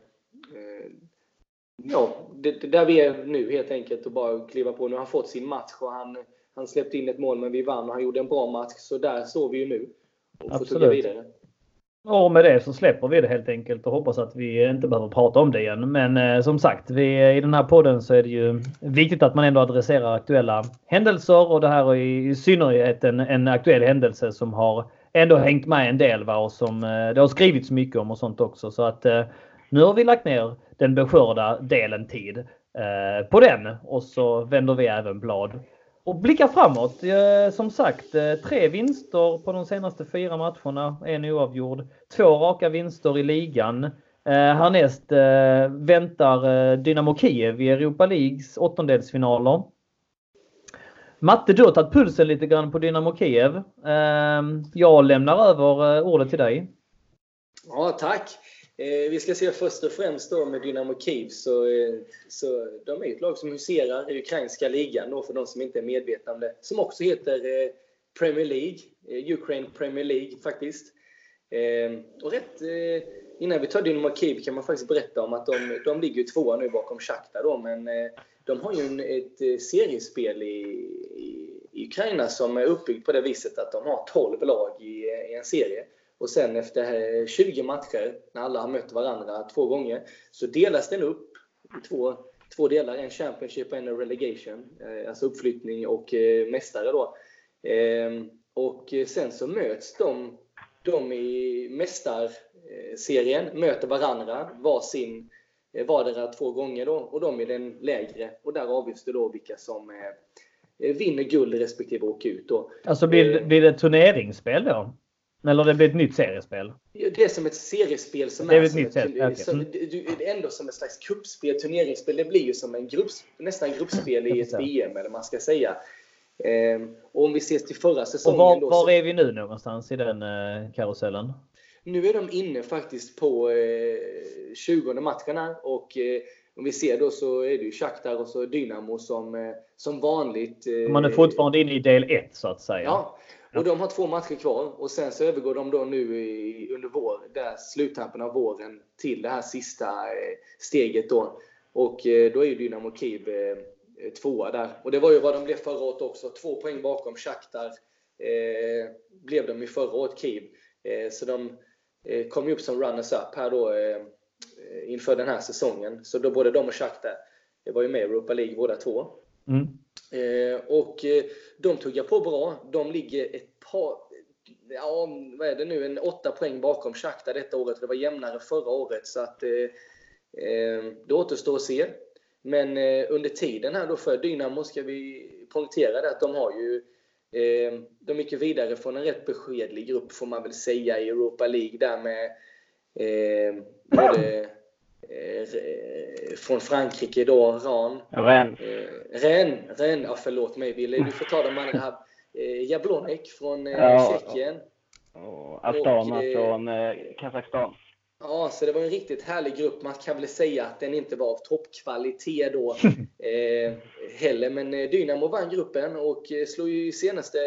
ja, det, det där vi är nu helt enkelt och bara kliva på. Nu har han fått sin match och han, han släppte in ett mål men vi vann och han gjorde en bra match. Så där står vi ju nu. Och får tugga vidare. Och med det så släpper vi det helt enkelt och hoppas att vi inte behöver prata om det igen. Men eh, som sagt, vi, i den här podden så är det ju viktigt att man ändå adresserar aktuella händelser och det här är i synnerhet en, en aktuell händelse som har ändå hängt med en del va? och som eh, det har skrivits mycket om och sånt också. Så att eh, nu har vi lagt ner den beskörda delen tid eh, på den och så vänder vi även blad och blickar framåt. Som sagt, tre vinster på de senaste fyra matcherna. En oavgjord. Två raka vinster i ligan. Härnäst väntar Dynamo Kiev i Europa Leagues åttondelsfinaler. Matte, du har tagit pulsen lite grann på Dynamo Kiev. Ehm, jag lämnar över eh, ordet till dig. Ja, tack. Eh, vi ska se först och främst då med Dynamo Kiev så, eh, så de är ett lag som huserar i ukrainska ligan då för de som inte är medvetna om det. Som också heter Premier League. Ukraine Premier League faktiskt. Ehm, och rätt innan vi tar Dynamo Kiev kan man faktiskt berätta om att de, de ligger tvåa nu bakom Shakhtar då men de har ju en, ett eh, seriespel i, i, i Ukraina som är uppbyggt på det viset att de har 12 lag i, eh, i en serie. Och sen efter 20 matcher, när alla har mött varandra två gånger, så delas den upp i två, två delar. En Championship och en Relegation. Eh, alltså uppflyttning och mästare då. Ehm, och sen så möts de, de i mästarserien, möter varandra varsin sin vardera två gånger då, och de i den lägre. Och där avgörs det då vilka som vinner guld respektive åker ut. Då. Alltså blir, blir det turneringsspel då? Eller det blir ett nytt seriespel? Det är som ett seriespel som det är, är ett nytt ett, okay. som, det är ändå som ett slags kuppspel, turneringsspel. Det blir ju som en grupp, nästan gruppspel i ett VM eller man ska säga. Ehm, och om vi ses till förra säsongen. Och var, var är vi nu någonstans i den eh, karusellen? Nu är de inne faktiskt på eh, 20 matcherna och eh, om vi ser då så är det ju Shakhtar och så Dynamo som, eh, som vanligt. Eh, Man är fortfarande inne i del 1 så att säga. Ja, och de har två matcher kvar och sen så övergår de då nu i, under vår, där sluttampen av våren till det här sista eh, steget då. Och eh, då är ju Dynamo Kiev eh, tvåa där. Och det var ju vad de blev förra året också. Två poäng bakom Shakhtar eh, blev de i förra året, Kiev. Eh, så de kom ju upp som runners-up här då eh, inför den här säsongen. Så då både de och Shakhtar var ju med i Europa League båda två. Mm. och de tuggar på bra. De ligger ett par, ja, vad är det nu, en åtta poäng bakom Shakhtar detta året. Det var jämnare förra året. Så att det återstår att se. Men under tiden här då för Dynamo ska vi poängtera det att de har ju de gick vidare från en rätt beskedlig grupp får man väl säga i Europa League där med eh, både eh, från Frankrike då, Ran. Rennes. Eh, Rennes, Rennes, ja förlåt mig Wille, du får ta de andra här. Eh, Jablonek från eh, ja, Tjeckien. Och Astana och, eh, från eh, Kazakstan. Ja, så det var en riktigt härlig grupp. Man kan väl säga att den inte var av toppkvalitet då [LAUGHS] eh, heller. Men eh, Dynamo vann gruppen och eh, slog ju senaste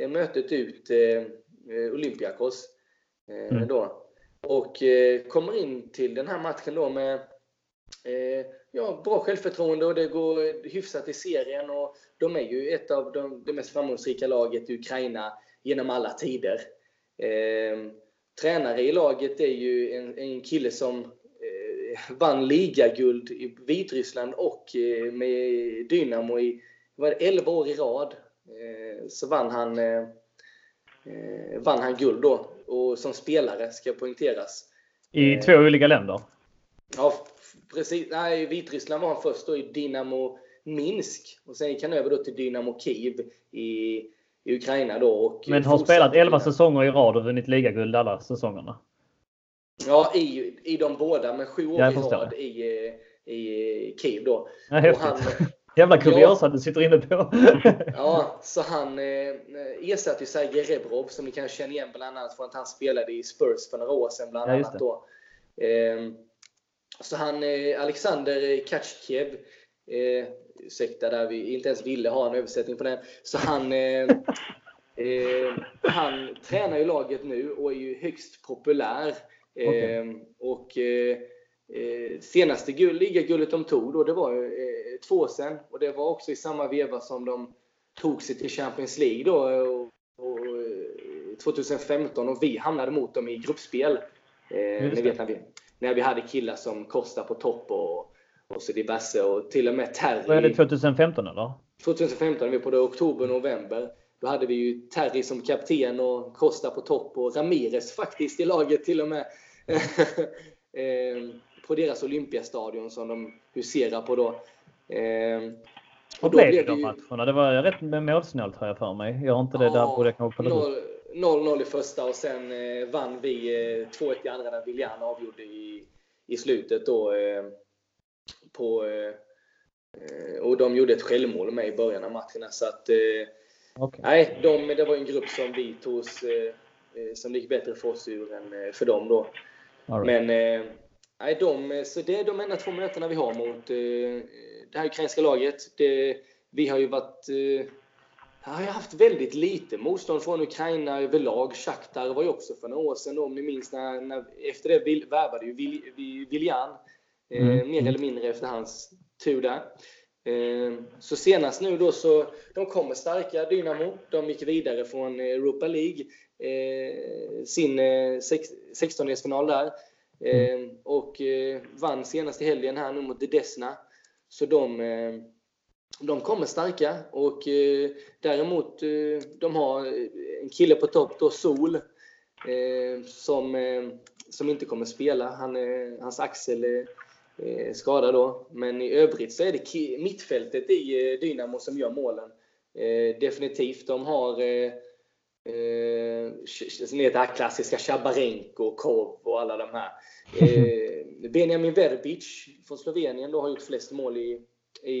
eh, mötet ut eh, Olympiakos. Eh, mm. då. Och eh, kommer in till den här matchen då med ja, bra självförtroende och det går hyfsat i serien. Och de är ju ett av de, de mest framgångsrika laget i Ukraina genom alla tider tränare i laget är ju en, en kille som eh, vann ligaguld i Vitryssland och eh, med Dynamo i var det 11 år i rad. Eh, så vann han, eh, eh, vann han guld då. Och som spelare ska poängteras. I två olika länder? Ja, precis. Nej, Vitryssland var han först då i Dynamo Minsk. Och sen gick han över då till Dynamo Kiev i i Ukraina då. Och Men har spelat 11 säsonger i rad och vunnit ligaguld alla säsongerna? Ja, i, i de båda, men sju år i rad i, i Kiev då. Ja, han, [LAUGHS] Jävla kuriosa ja, du sitter inne på. [LAUGHS] ja, så han eh, ersatte ju Sergej Rebrov som ni kanske känner igen bland annat från att han spelade i Spurs för några år sedan. Bland ja, annat då. Eh, så han, eh, Alexander Kachkev, eh, ursäkta där vi inte ens ville ha en översättning på den. Så han, eh, [LAUGHS] eh, han tränar ju laget nu och är ju högst populär. Okay. Eh, och eh, senaste ligaguldet de tog då, det var eh, två år sedan. Och det var också i samma veva som de tog sig till Champions League då, och, och, 2015 och vi hamnade mot dem i gruppspel. Eh, ni vet när vi, när vi hade killar som Costa på topp och och så diverse och till och med Terry. Vad är det 2015 eller? 2015, vi på det oktober, november. Då hade vi ju Terry som kapten och Costa på topp och Ramirez faktiskt i laget till och med. [LAUGHS] Eh, på deras Olympiastadion som de huserar på då. Eh, Vad blev det de matcherna? Det var rätt målsnålt har jag för mig. Jag har inte det ja, där borde jag kanske kolla 0-0 i första och sen eh, vann vi 2-1 i andra när Willian avgjorde i, i slutet då på, eh, och de gjorde ett självmål med i början av matcherna. Så att, eh, okay. nej, de, det var en grupp som vi tog eh, som det gick bättre för oss ur än för dem då. Right. Men nej, de, så det är de enda två mötena vi har mot det här ukrainska laget. Det, vi har ju varit jag har haft väldigt lite motstånd från Ukraina överlag. Shakhtar var ju också för några år sedan, om ni minns, när, när efter det värvade ju Viljan Eh, mm. mer eller mindre efter hans tur där. Eh, så senast nu då så, de kommer starka, Dynamo. De gick vidare från Europa League, eh, sin 16-delsfinal där. Mm. Och vann senast i helgen här nu mot Desna. Så de, de kommer starka och däremot de har en kille på topp då, Sol, som, som inte kommer spela. Han, hans axel eh, skada då. Men i övrigt så är det mittfältet i eh, Dynamo som gör målen. Eh, definitivt. De har eh, eh, det här klassiska Chabarenko, Kov och alla de här. [LAUGHS] Eh, Benjamin Verbic från Slovenien då har gjort flest mål i, i,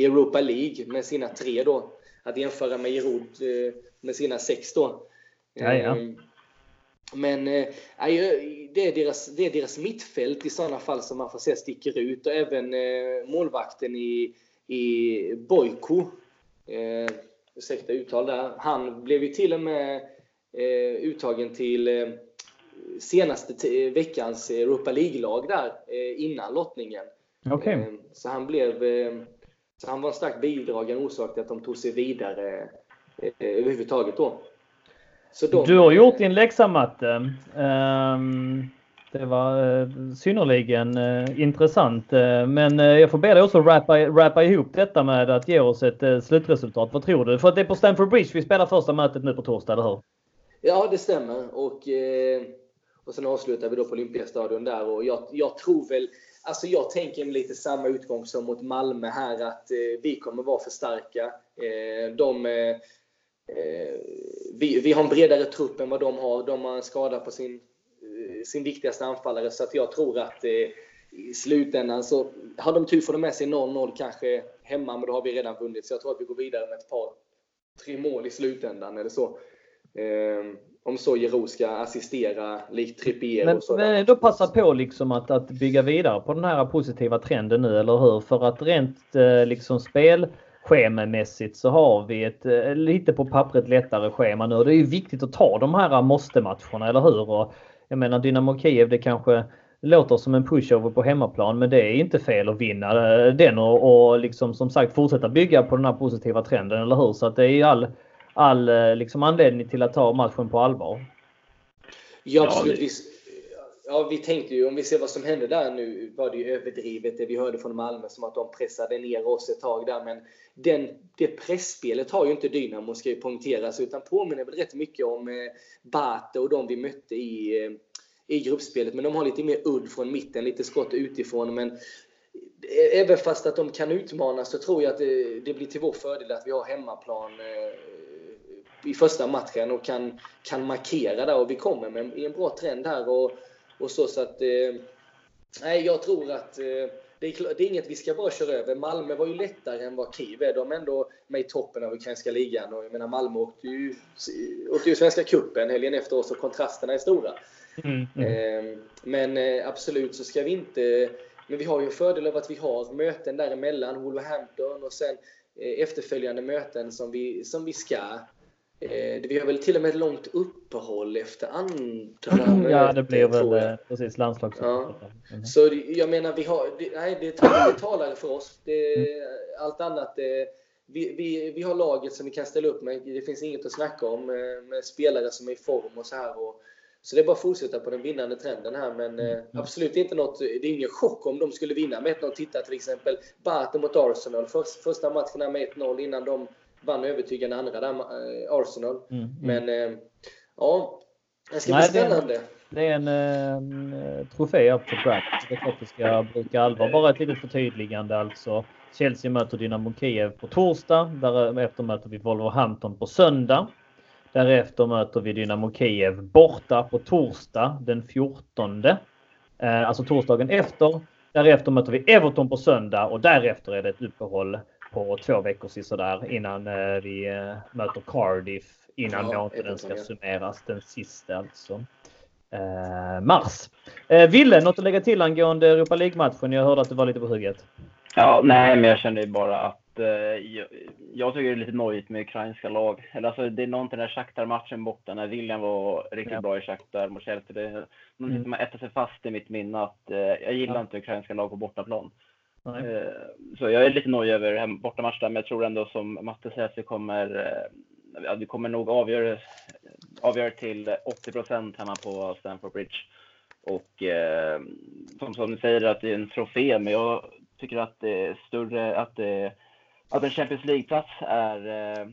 i Europa League med sina tre då. Att jämföra med Giroud eh, med sina sex då. Ja, ja. Men eh, det, är deras, det är deras mittfält i sådana fall som man får se sticker ut. Och även eh, målvakten i, i Boyko. Eh, ursäkta uttal där. Han blev ju till och med eh, uttagen till eh, senaste veckans Europa League-lag där eh, innan lottningen. Okay. Eh, så han blev eh, så han var en starkt bidragande orsak till att de tog sig vidare överhuvudtaget då. De, du har gjort din läxa Matte. Um, Det var eh, synnerligen eh, intressant. Eh, men jag får be dig också rappa, rappa ihop detta med att ge oss ett slutresultat. Vad tror du? För att det är på Stamford Bridge vi spelar första mötet nu på torsdag, eller hur? Ja, det stämmer. Och, och sen avslutar vi då på Olympiastadion där. Och jag, jag tror väl Alltså jag tänker lite samma utgång som mot Malmö här att eh, vi kommer vara för starka. Eh, de, vi, vi har en bredare trupp än vad de har. De har en skada på sin, sin viktigaste anfallare så att jag tror att i slutändan så har de tur får de med sig 0-0 kanske hemma men då har vi redan vunnit. Så jag tror att vi går vidare med ett par, tre mål i slutändan eller så om så Jero ska assistera likt Trippier men, och sådär. Men då passa på liksom att, att bygga vidare på den här positiva trenden nu, eller hur? För att rent eh, liksom spelschemamässigt så har vi ett eh, lite på pappret lättare schema nu. Det är ju viktigt att ta de här måste-matcherna, eller hur? Och jag menar Dynamo Kiev, det kanske låter som en pushover på hemmaplan, men det är inte fel att vinna eh, den och, och liksom som sagt fortsätta bygga på den här positiva trenden, eller hur? Så att det är all all eh, liksom, anledning till att ta matchen på allvar. Ja, absolut. Vi, ja, vi tänkte ju, om vi ser vad som hände där nu, var det ju överdrivet det vi hörde från Malmö, som att de pressade ner oss ett tag där. Men den, det pressspelet har ju inte Dynamo, ska ju poängteras, utan påminner väl rätt mycket om eh, Bate och de vi mötte i, eh, i gruppspelet. Men de har lite mer udd från mitten, lite skott utifrån. Men eh, även fast att de kan utmana så tror jag att det, det blir till vår fördel att vi har hemmaplan eh, i första matchen och kan, kan markera där och vi kommer med en bra trend här och, och så så att eh, Nej, jag tror att eh, det, är, det är inget vi ska bara köra över. Malmö var ju lättare än vad Kiev är. De är ändå med i toppen av ukrainska ligan och jag menar Malmö åkte ju, åkte ju Svenska cupen helgen efter oss och kontrasterna är stora. Mm, mm. Eh, men eh, absolut så ska vi inte men vi har ju fördel av att vi har möten däremellan, Wolverhampton och sen eh, efterföljande möten som vi, som vi ska. Eh, vi har väl till och med ett långt uppehåll efter andra. Ja, det blir väl eh, precis landslagsuppehåll. Ja. Mm. Så jag menar, vi har, det, nej, det, det talar för oss. Det, mm. Allt annat, det, vi, vi, vi har laget som vi kan ställa upp med. Det finns inget att snacka om med, med spelare som är i form och så här. Och, så det är bara att fortsätta på den vinnande trenden här. Men eh, mm. absolut inte något, det är ingen chock om de skulle vinna med 1-0. Titta till exempel Bate mot Arsenal. Först, första matcherna med 1-0 innan de vann övertygande andra där, eh, Arsenal. Mm, mm. Men eh, ja, det ska Nej, bli spännande. Det är en, en eh, trofé up for grabs. Det är klart vi ska bruka allvar. Bara ett litet förtydligande alltså. Chelsea möter Dynamo Kiev på torsdag. Därefter möter vi Wolverhampton på söndag. Därefter möter vi Dynamo Kiev borta på torsdag den 14. Eh, alltså torsdagen efter. Därefter möter vi Everton på söndag och därefter är det ett uppehåll på två veckor sådär innan eh, vi eh, möter Cardiff innan ja, månaden ska summeras. Den sista alltså. Eh, mars. Eh, Ville, något att lägga till angående Europa League-matchen? Jag hörde att du var lite på hugget. Ja, nej, men jag kände bara att eh, jag, jag, tycker det är lite nojigt med ukrainska lag. Eller alltså, det är någonting där Shakhtar-matchen borta, när William var riktigt ja. bra i Shakhtar mot Chelsea. Det är någonting som har ätit sig fast i mitt minne att eh, jag gillar ja. inte ukrainska lag på bortaplan. Eh, så jag är lite nöjd över bortamatchen, men jag tror ändå som Matte säger att vi kommer, eh, ja, vi kommer nog avgöra, avgöra till 80 procent hemma på Stamford Bridge. Och eh, som, som ni säger att det är en trofé, men jag tycker att det är större, att, det, att en Champions League-plats är eh,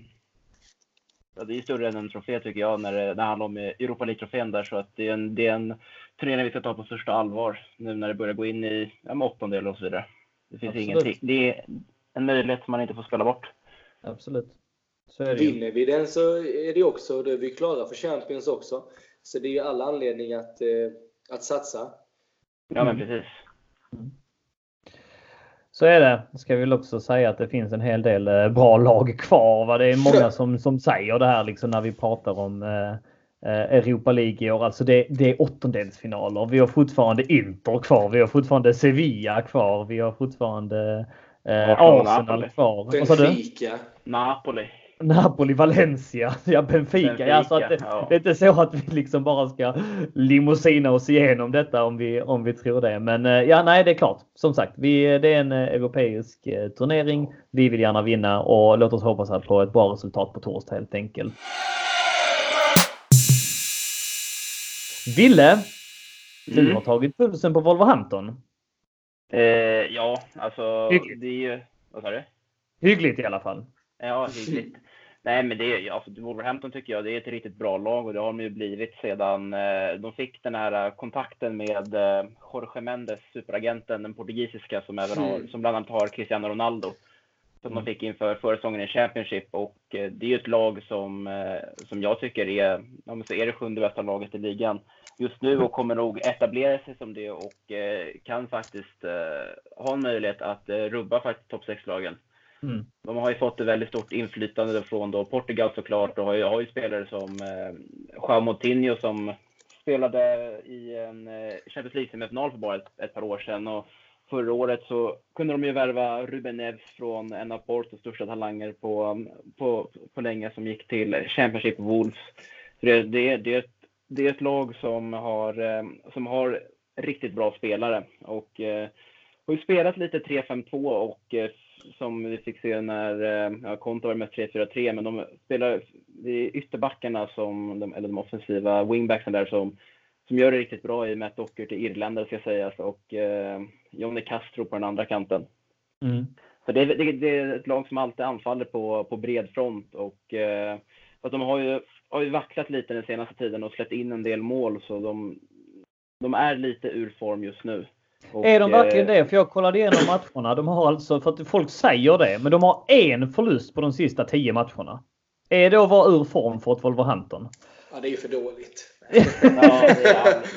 ja, det är större än en trofé tycker jag när det, när det handlar om Europa League-trofén där. Så att det är, en, det är en turnering vi ska ta på största allvar nu när det börjar gå in i ja, åttondel och så vidare. Det finns Absolut. ingenting. Det är en möjlighet som man inte får spela bort. Absolut. Vinner vi den så är det också, då är vi klara för Champions också. Så det är all anledning att, eh, att satsa. Ja, men precis. Mm. Så är det. Ska vi väl också säga att det finns en hel del eh, bra lag kvar. Det är många som, som säger det här liksom när vi pratar om Eh, Europa League i år. Alltså det, det är åttondelsfinaler. Vi har fortfarande Inter kvar. Vi har fortfarande Sevilla kvar. Vi har fortfarande eh, Arsenal Napoli. kvar. Benfica. Napoli. Napoli, Valencia, [LAUGHS] ja Benfica. Benfica ja, så att det, ja. det, är inte så att vi liksom bara ska limousina oss igenom detta om vi, om vi tror det. Men eh, ja, nej, det är klart. Som sagt, vi, det är en eh, europeisk turnering. Vi vill gärna vinna och låt oss hoppas på ett bra resultat på torsdag helt enkelt. Ville, Du mm. har tagit pulsen på Wolverhampton. Eh, ja, alltså hyggligt. det är ju... Vad sa du? Hyggligt i alla fall. Ja, hyggligt. Nej, men det alltså Wolverhampton tycker jag det är ett riktigt bra lag och det har de ju blivit sedan eh, de fick den här kontakten med eh, Jorge Mendes, superagenten, den portugisiska som även har, mm. som bland annat har Cristiano Ronaldo som mm. de fick inför förra säsongen i Championship. Och eh, det är ju ett lag som, eh, som jag tycker är, om så är det sjunde bästa laget i ligan just nu och kommer nog etablera sig som det och eh, kan faktiskt ha en möjlighet att rubba faktiskt topp 6-lagen. Mm. De har ju fått ett väldigt stort inflytande från då Portugal såklart och har ju, har ju spelare som eh, Joao Moutinho som spelade i en Champions League-semifinal för bara ett, ett, par år sedan. Och förra året så kunde de ju värva Ruben Neves från en av Portos största talanger på, på, på länge som gick till Championship Wolves. Så det, det, det, det är ett lag som har, eh, som har riktigt bra spelare och eh, har ju spelat lite 3-5-2 och eh, som vi fick se när ja, Konto var med 3-4-3, men de spelar, det är ytterbackarna som, de, eller de offensiva wingbacksen där som som gör det riktigt bra i Matt Dockert, irländare ska sägas, och eh, Johnny Castro på den andra kanten. Mm. Så det, det, det, är ett lag som alltid anfaller på, på bred front och eh, att de har ju, har ju vacklat lite den senaste tiden och släppt in en del mål så de, de är lite ur form just nu. Och, är de verkligen eh, det? För jag kollade igenom matcherna. De har alltså, för att folk säger det, men de har en förlust på de sista tio matcherna. Är det att vara ur form för ett Wolverhampton? Ja, det är ju för dåligt ja,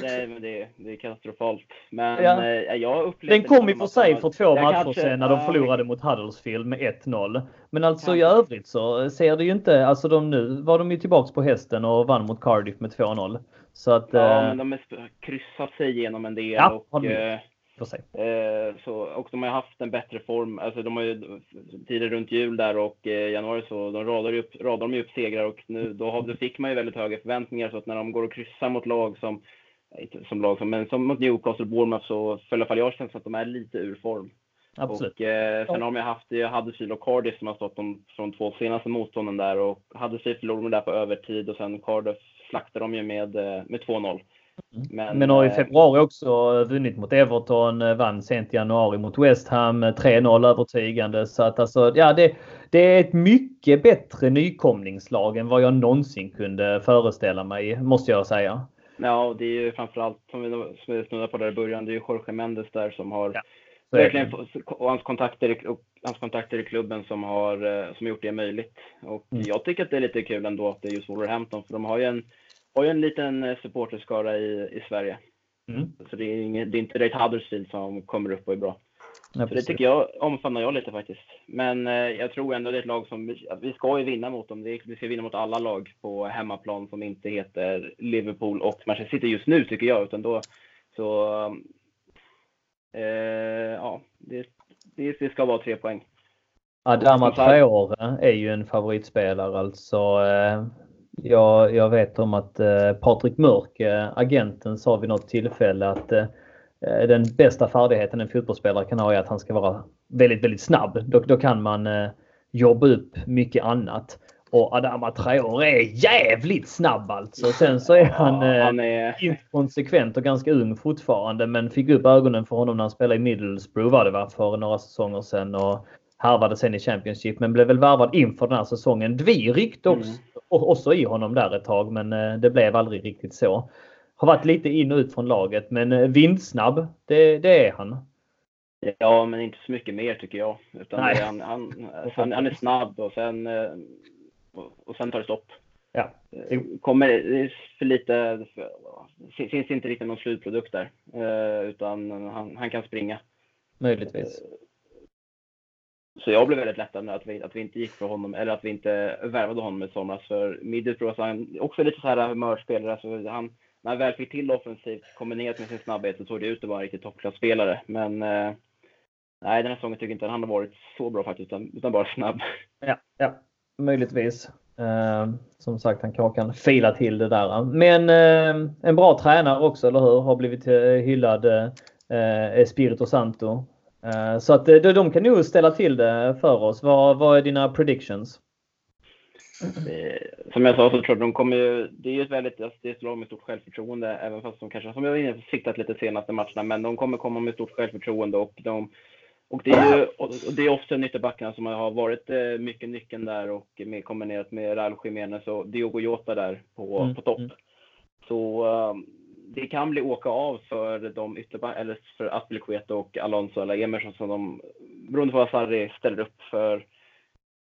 det är, det, [LAUGHS] det, det är katastrofalt. Men ja. eh, jag upplevde Den kom i och för sig för två matcher kanske, sedan när de förlorade mot Huddersfield med 1-0. Men alltså kanske. i övrigt så ser det ju inte, alltså de nu var de ju tillbaks på hästen och vann mot Cardiff med 2-0. Så att, ja, eh, men de har kryssat sig igenom en del. Ja, och, Eh, så, och de har haft en bättre form. Alltså de har ju tider runt jul där och eh, januari så de radar upp, radar de upp segrar och nu då, har, då fick man ju väldigt höga förväntningar så att när de går och kryssar mot lag som, inte som lag som, men som mot Newcastle och Bournemouth så alla fall jag känns att de är lite ur form. Absolut. Och eh, sen har de ju haft Huddersfield och Cardiff som har stått de, från två senaste motstånden där och Huddersfield förlorade de där på övertid och sen Cardiff slaktade de ju med, eh, med 2-0. Men, men har i eh, februari också vunnit mot Everton, eh, vann sent i januari mot West Ham 3-0 eh, övertygande. Så att alltså, ja, det, det är ett mycket bättre nykomlingslag än vad jag någonsin kunde föreställa mig, måste jag säga. Ja, det är ju framförallt, som vi, snurrade på där i början, det är ju Jorge Mendes där som har ja. Verkligen, och hans kontakter, och hans kontakter i klubben som har som gjort det möjligt. Och mm. jag tycker att det är lite kul ändå att det är just Wolverhampton, för de har ju en har ju en liten eh, supporterskara i, i Sverige. Mm. Så det är, inget, det är inte direkt Huddersfield som kommer upp och är bra. Ja, så det tycker jag, omfamnar jag lite faktiskt. Men eh, jag tror ändå det är ett lag som, vi ska ju vinna mot dem. vi ska vinna mot alla lag på hemmaplan som inte heter Liverpool och Manchester City just nu tycker jag. Utan då, så, eh, ja, det, det, det ska vara tre poäng. Adama Traore är ju en favoritspelare alltså. Eh, jag, jag vet om att eh, Patrik Mörk, eh, agenten, sa vid något tillfälle att eh, den bästa färdigheten en fotbollsspelare kan ha är att han ska vara väldigt, väldigt snabb. Då, då kan man jobba upp mycket annat. Och Adama Traore är jävligt snabb alltså. Sen så är han, ja, han är... inkonsekvent och ganska ung fortfarande men fick upp ögonen för honom när han spelade i Middlesbrough var det va, för några säsonger sedan. Och harvade sen i Championship men blev väl värvad inför den här säsongen. Dvi ryckte också, mm. Också i honom där ett tag men eh, det blev aldrig riktigt så. Har varit lite in och ut från laget men eh, vindsnabb, det, det är han. Ja, men inte så mycket mer tycker jag. Utan Nej. Han, han, han, han, är snabb och sen, eh, och sen tar det stopp. Ja. Kommer för lite, det finns inte riktigt någon slutprodukt där. Utan han, han kan springa. Möjligtvis. Så jag blev väldigt lättad att vi, att vi inte gick för honom, eller att vi inte värvade honom i somras. För Middlesbrough, han också lite så här humörspelare. Så han, när han väl fick till offensivt kombinerat med sin snabbhet så såg det ut att vara en riktigt toppklasspelare. Men eh, nej, den här säsongen tycker jag inte att han har varit så bra faktiskt, utan, utan bara snabb. Ja, ja möjligtvis. Eh, som sagt, han kan fila till det där. Men eh, en bra tränare också, eller hur? Har blivit eh, hyllad eh, eh, Espirito Santo. Eh, så att de kan nog ställa till det för oss. Vad, vad är dina predictions? som jag sa så tror jag de kommer ju, det är ju ett väldigt, alltså det är ett lag med stort självförtroende, även fast de kanske, som jag var inne på, siktat lite senaste matcherna, men de kommer komma med stort självförtroende och de och det är ju och det är ofta ytterbackarna som har varit eh, mycket nyckeln där och med, kombinerat med Raul Jiménez och Diogo Jota där på, mm. på topp. Mm. Så um, det kan bli åka av för de eller för Aspilicueta och Alonso eller Emerson som de, beroende på vad Sarri ställer upp för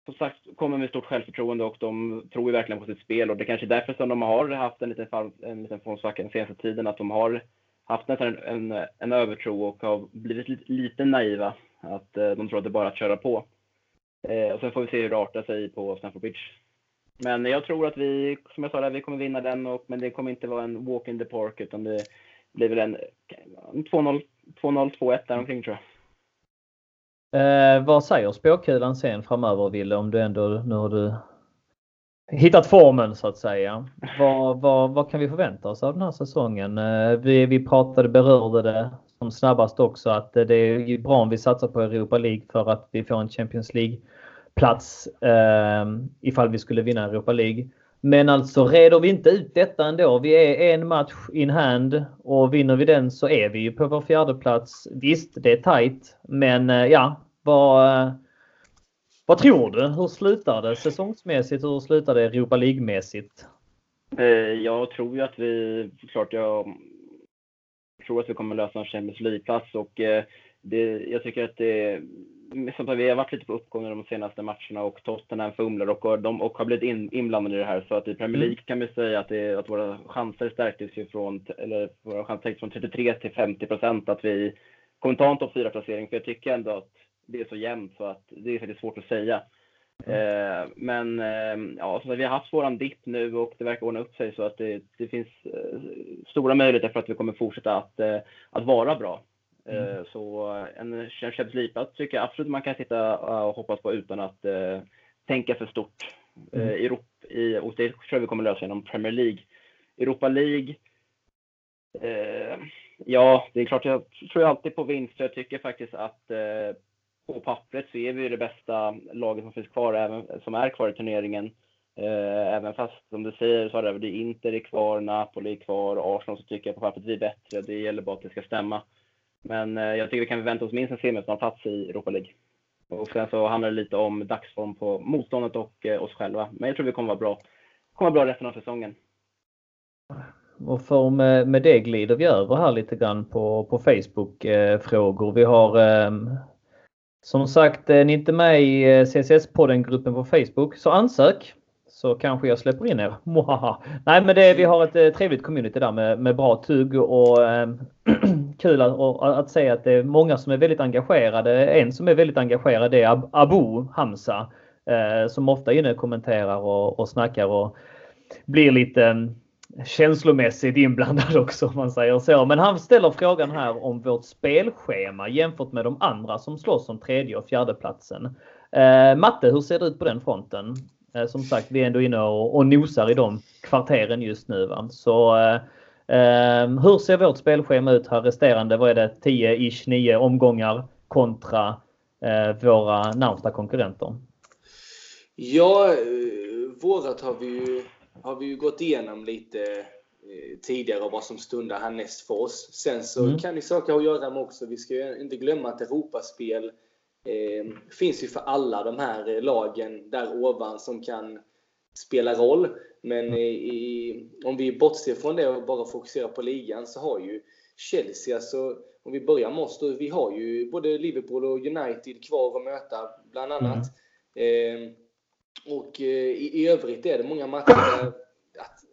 som sagt, kommer med stort självförtroende och de tror ju verkligen på sitt spel och det är kanske är därför som de har haft en liten, en liten formsvacka den senaste tiden, att de har haft nästan en, en, en övertro och har blivit lite, lite naiva. Att eh, de tror att det bara är att köra på. Eh, och sen får vi se hur det artar sig på Stamford Bridge. Men jag tror att vi, som jag sa, där, vi kommer vinna den, och, men det kommer inte vara en walk in the park, utan det blir väl en 2-0, 2-1 däromkring tror jag. Eh, vad säger spåkulan sen framöver Wille om du ändå, nu har du hittat formen så att säga. Vad, vad, vad kan vi förvänta oss av den här säsongen? Eh, vi, vi pratade, berörde det som snabbast också att det är bra om vi satsar på Europa League för att vi får en Champions League plats eh, ifall vi skulle vinna Europa League. Men alltså reder vi inte ut detta ändå. Vi är en match in hand och vinner vi den så är vi ju på vår fjärde plats. Visst, det är tajt, men eh, ja, vad, eh, vad tror du? Hur slutar det säsongsmässigt? Hur slutar det Europa League-mässigt? Eh, jag tror ju att vi, klart jag tror att vi kommer lösa en Champions League-plats och eh, det, jag tycker att det som vi har varit lite på uppgång de senaste matcherna och Tottenham fumlar och, de, och har blivit in, inblandade i det här. Så att i Premier mm. League kan vi säga att, det, att våra chanser stärktes ju från, eller våra chanser från 33 till 50 procent att vi kommer ta en topp 4-placering. För jag tycker ändå att det är så jämnt så att det är faktiskt svårt att säga. Mm. Eh, men eh, ja, så vi har haft våran dipp nu och det verkar ordna upp sig så att det, det finns eh, stora möjligheter för att vi kommer fortsätta att, eh, att vara bra. Mm. Eh, så en League tycker jag absolut man kan sitta och hoppas på utan att eh, tänka för stort. Mm. Europa, i, och det tror jag vi kommer lösa genom Premier League. Europa League, ja, det är klart jag tror alltid på vinst. Jag tycker faktiskt att på pappret så är vi det bästa laget som finns kvar, även, som är kvar i turneringen. Eh, även fast, som du säger, så är det Inter är kvar, Napoli är kvar, Arsenal så tycker jag på pappret vi är bättre. Det gäller bara att det ska stämma. Men eh, jag tycker vi kan vänta oss minst en semifinalplats i Europa League. Och sen så handlar det lite om dagsform på motståndet och eh, oss själva. Men jag tror vi kommer vara bra. kommer vara bra resten av säsongen. Och för med, med det glider vi över här lite grann på, på Facebook-frågor. Eh, vi har eh, som sagt, eh, är ni inte med i eh, CSS-podden-gruppen på Facebook så ansök så kanske jag släpper in er. [LAUGHS] Nej men det, vi har ett eh, trevligt community där med, med bra tugg och eh, [CLEARS THROAT] kul att, att se att det är många som är väldigt engagerade. En som är väldigt engagerad är Abu Hamza eh, som ofta är inne och kommenterar och, och snackar och blir lite mm, känslomässigt inblandad [LAUGHS] också om man säger så. Men han ställer frågan här om vårt spelschema jämfört med de andra som slåss om tredje och fjärde platsen. Eh, Matte, hur ser det ut på den fronten? Eh, som sagt, vi är ändå inne och, och nosar i de kvarteren just nu. Va? Så eh, eh hur ser vårt spelschema ut här resterande, vad är det, 10-ish, 9 omgångar kontra eh, våra närmsta konkurrenter? Ja, eh, vårat har vi ju har vi ju gått igenom lite eh, tidigare och vad som stundar härnäst för oss. Sen så mm. kan ju saker ha att göra med också, vi ska ju inte glömma att Europaspel eh, finns ju för alla de här lagen där ovan som kan spela roll. Men mm. i, om vi bortser från det och bara fokuserar på ligan så har ju Chelsea, alltså om vi börjar med oss då, vi har ju både Liverpool och United kvar att möta bland annat. Mm. Eh, och eh, i, i övrigt är det många matcher där,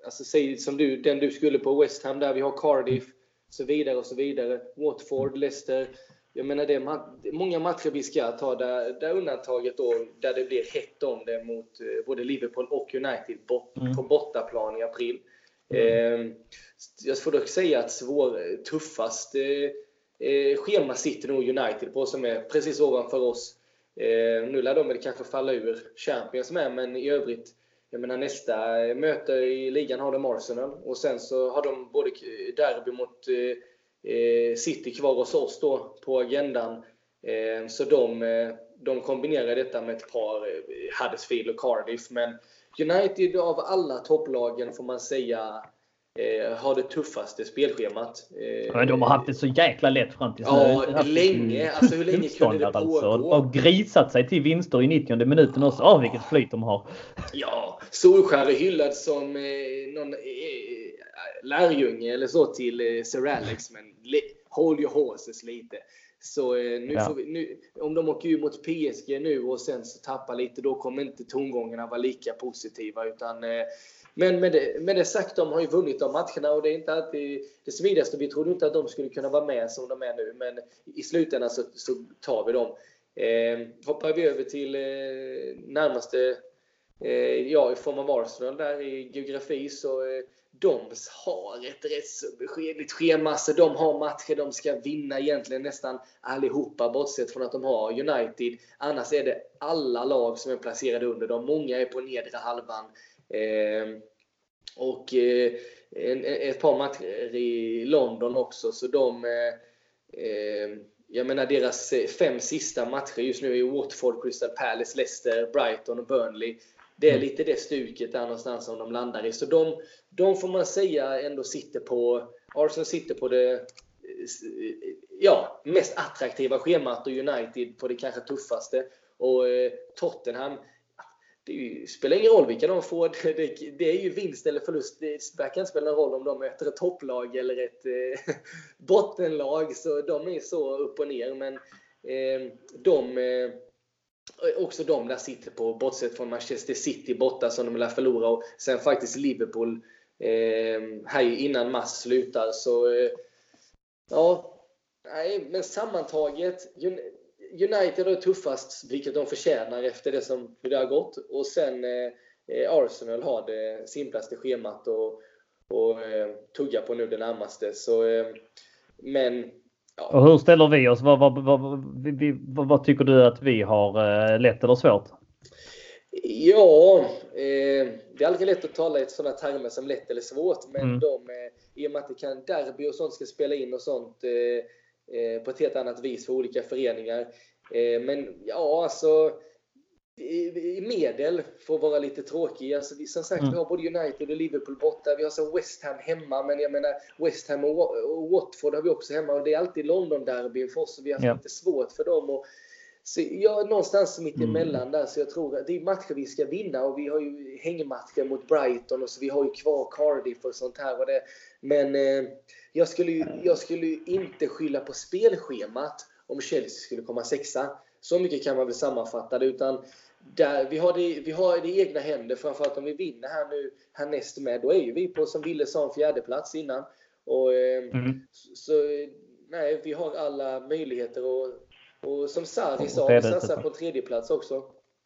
alltså säg som du, den du skulle på West Ham där vi har Cardiff, så vidare och så vidare. Watford, Leicester. Jag menar det är många matcher vi ska ta där, där undantaget då, där det blir hett om det mot eh, både Liverpool och United bort, mm. på bortaplan i april. Mm. Eh, jag får dock säga att svår, tuffast eh, eh, schema sitter nog United på som är precis ovanför oss. Eh, nu lär de kanske falla ur Champions med, men i övrigt jag menar nästa möte i ligan har de Arsenal och sen så har de både derby mot eh, eh, City kvar hos oss då på agendan. Eh, så de, eh, de kombinerar detta med ett par Huddersfield och Cardiff. Men United av alla topplagen får man säga har det tuffaste spelschemat. Men de har haft det så jäkla lätt fram tills ja, nu. Länge. Alltså hur länge kunde det pågå? Alltså. Och grisat sig till vinster i 90 minuten också. Ja, vilket flyt de har. Ja, Solskär är hyllad som någon lärjunge eller så till eh, Sir Alex. [LAUGHS] Men hold your horses lite. Så eh, nu ja. vi, nu, om de åker ju mot PSG nu och sen så tappar lite, då kommer inte tongångarna vara lika positiva. Utan, eh, men med det, med det sagt, de har ju vunnit de matcherna och det är inte alltid det smidigaste. Vi trodde inte att de skulle kunna vara med som de är nu, men i slutändan så, så tar vi dem. Eh, hoppar vi över till eh, närmaste, eh, ja i form av Arsenal där i geografi så eh, de har ett rätt så beskedligt schema. Så de har matcher de ska vinna egentligen nästan allihopa bortsett från att de har United. Annars är det alla lag som är placerade under dem. Många är på nedre halvan. Eh, och eh, en, ett par matcher i London också. Så de... Eh, eh jag menar deras fem sista matcher just nu är Watford, Crystal Palace, Leicester, Brighton och Burnley. Det är mm. lite det stuket där någonstans som de landar i. Så de, de får man säga ändå sitter på, Arsenal sitter på det ja, mest attraktiva schemat och United på det kanske tuffaste. Och eh, Tottenham, det spelar ingen roll vilka de får. [LAUGHS] Det, det, är ju vinst eller förlust. Det kan inte spela någon roll om de möter ett topplag eller ett eh, [LAUGHS] bottenlag. Så de är så upp och ner. Men eh, de eh, också de där sitter på, bortsett från Manchester City borta som de lär förlora och sen faktiskt Liverpool eh, här innan mars slutar. Så eh, ja, nej, men sammantaget United är tuffast, vilket de förtjänar efter det som hur det har gått. Och sen eh, eh Arsenal har det simplaste schemat och, och eh, tugga på nu det närmaste. Så, eh, men Ja. Och hur ställer vi oss? Vad, vad, vad, vad, tycker du att vi har eh, lätt eller svårt? Ja, eh, det är aldrig lätt att tala i sådana termer som lätt eller svårt. Men mm. de, eh, i och med att det kan derby och sånt ska spela in och sånt eh, eh på ett helt annat vis för olika föreningar. Men ja, alltså i, medel, för att vara lite tråkig. Alltså, som sagt, mm. vi har både United och Liverpool borta. Vi har så West Ham hemma, men jag menar West Ham och, och Watford har vi också hemma. Och det är alltid London-derbyn för oss, så vi har haft lite svårt för dem. Och, så jag någonstans mitt mm. emellan mm. där, så jag tror att det är matcher vi ska vinna och vi har ju hängmatcher mot Brighton och så vi har ju kvar Cardiff och sånt här. Och det, men eh, jag, skulle ju, jag skulle ju inte skylla på spelschemat om Chelsea skulle komma sexa. Så mycket kan man väl sammanfatta det. Utan där, vi, har det, vi har det i egna händer. Framförallt om vi vinner här nu härnäst med. Då är ju vi på, som Wille sa, en fjärde plats innan. Och, eh, mm. Så nej, vi har alla möjligheter. Och, och som Sarri sa, vi satsar på en tredje plats också.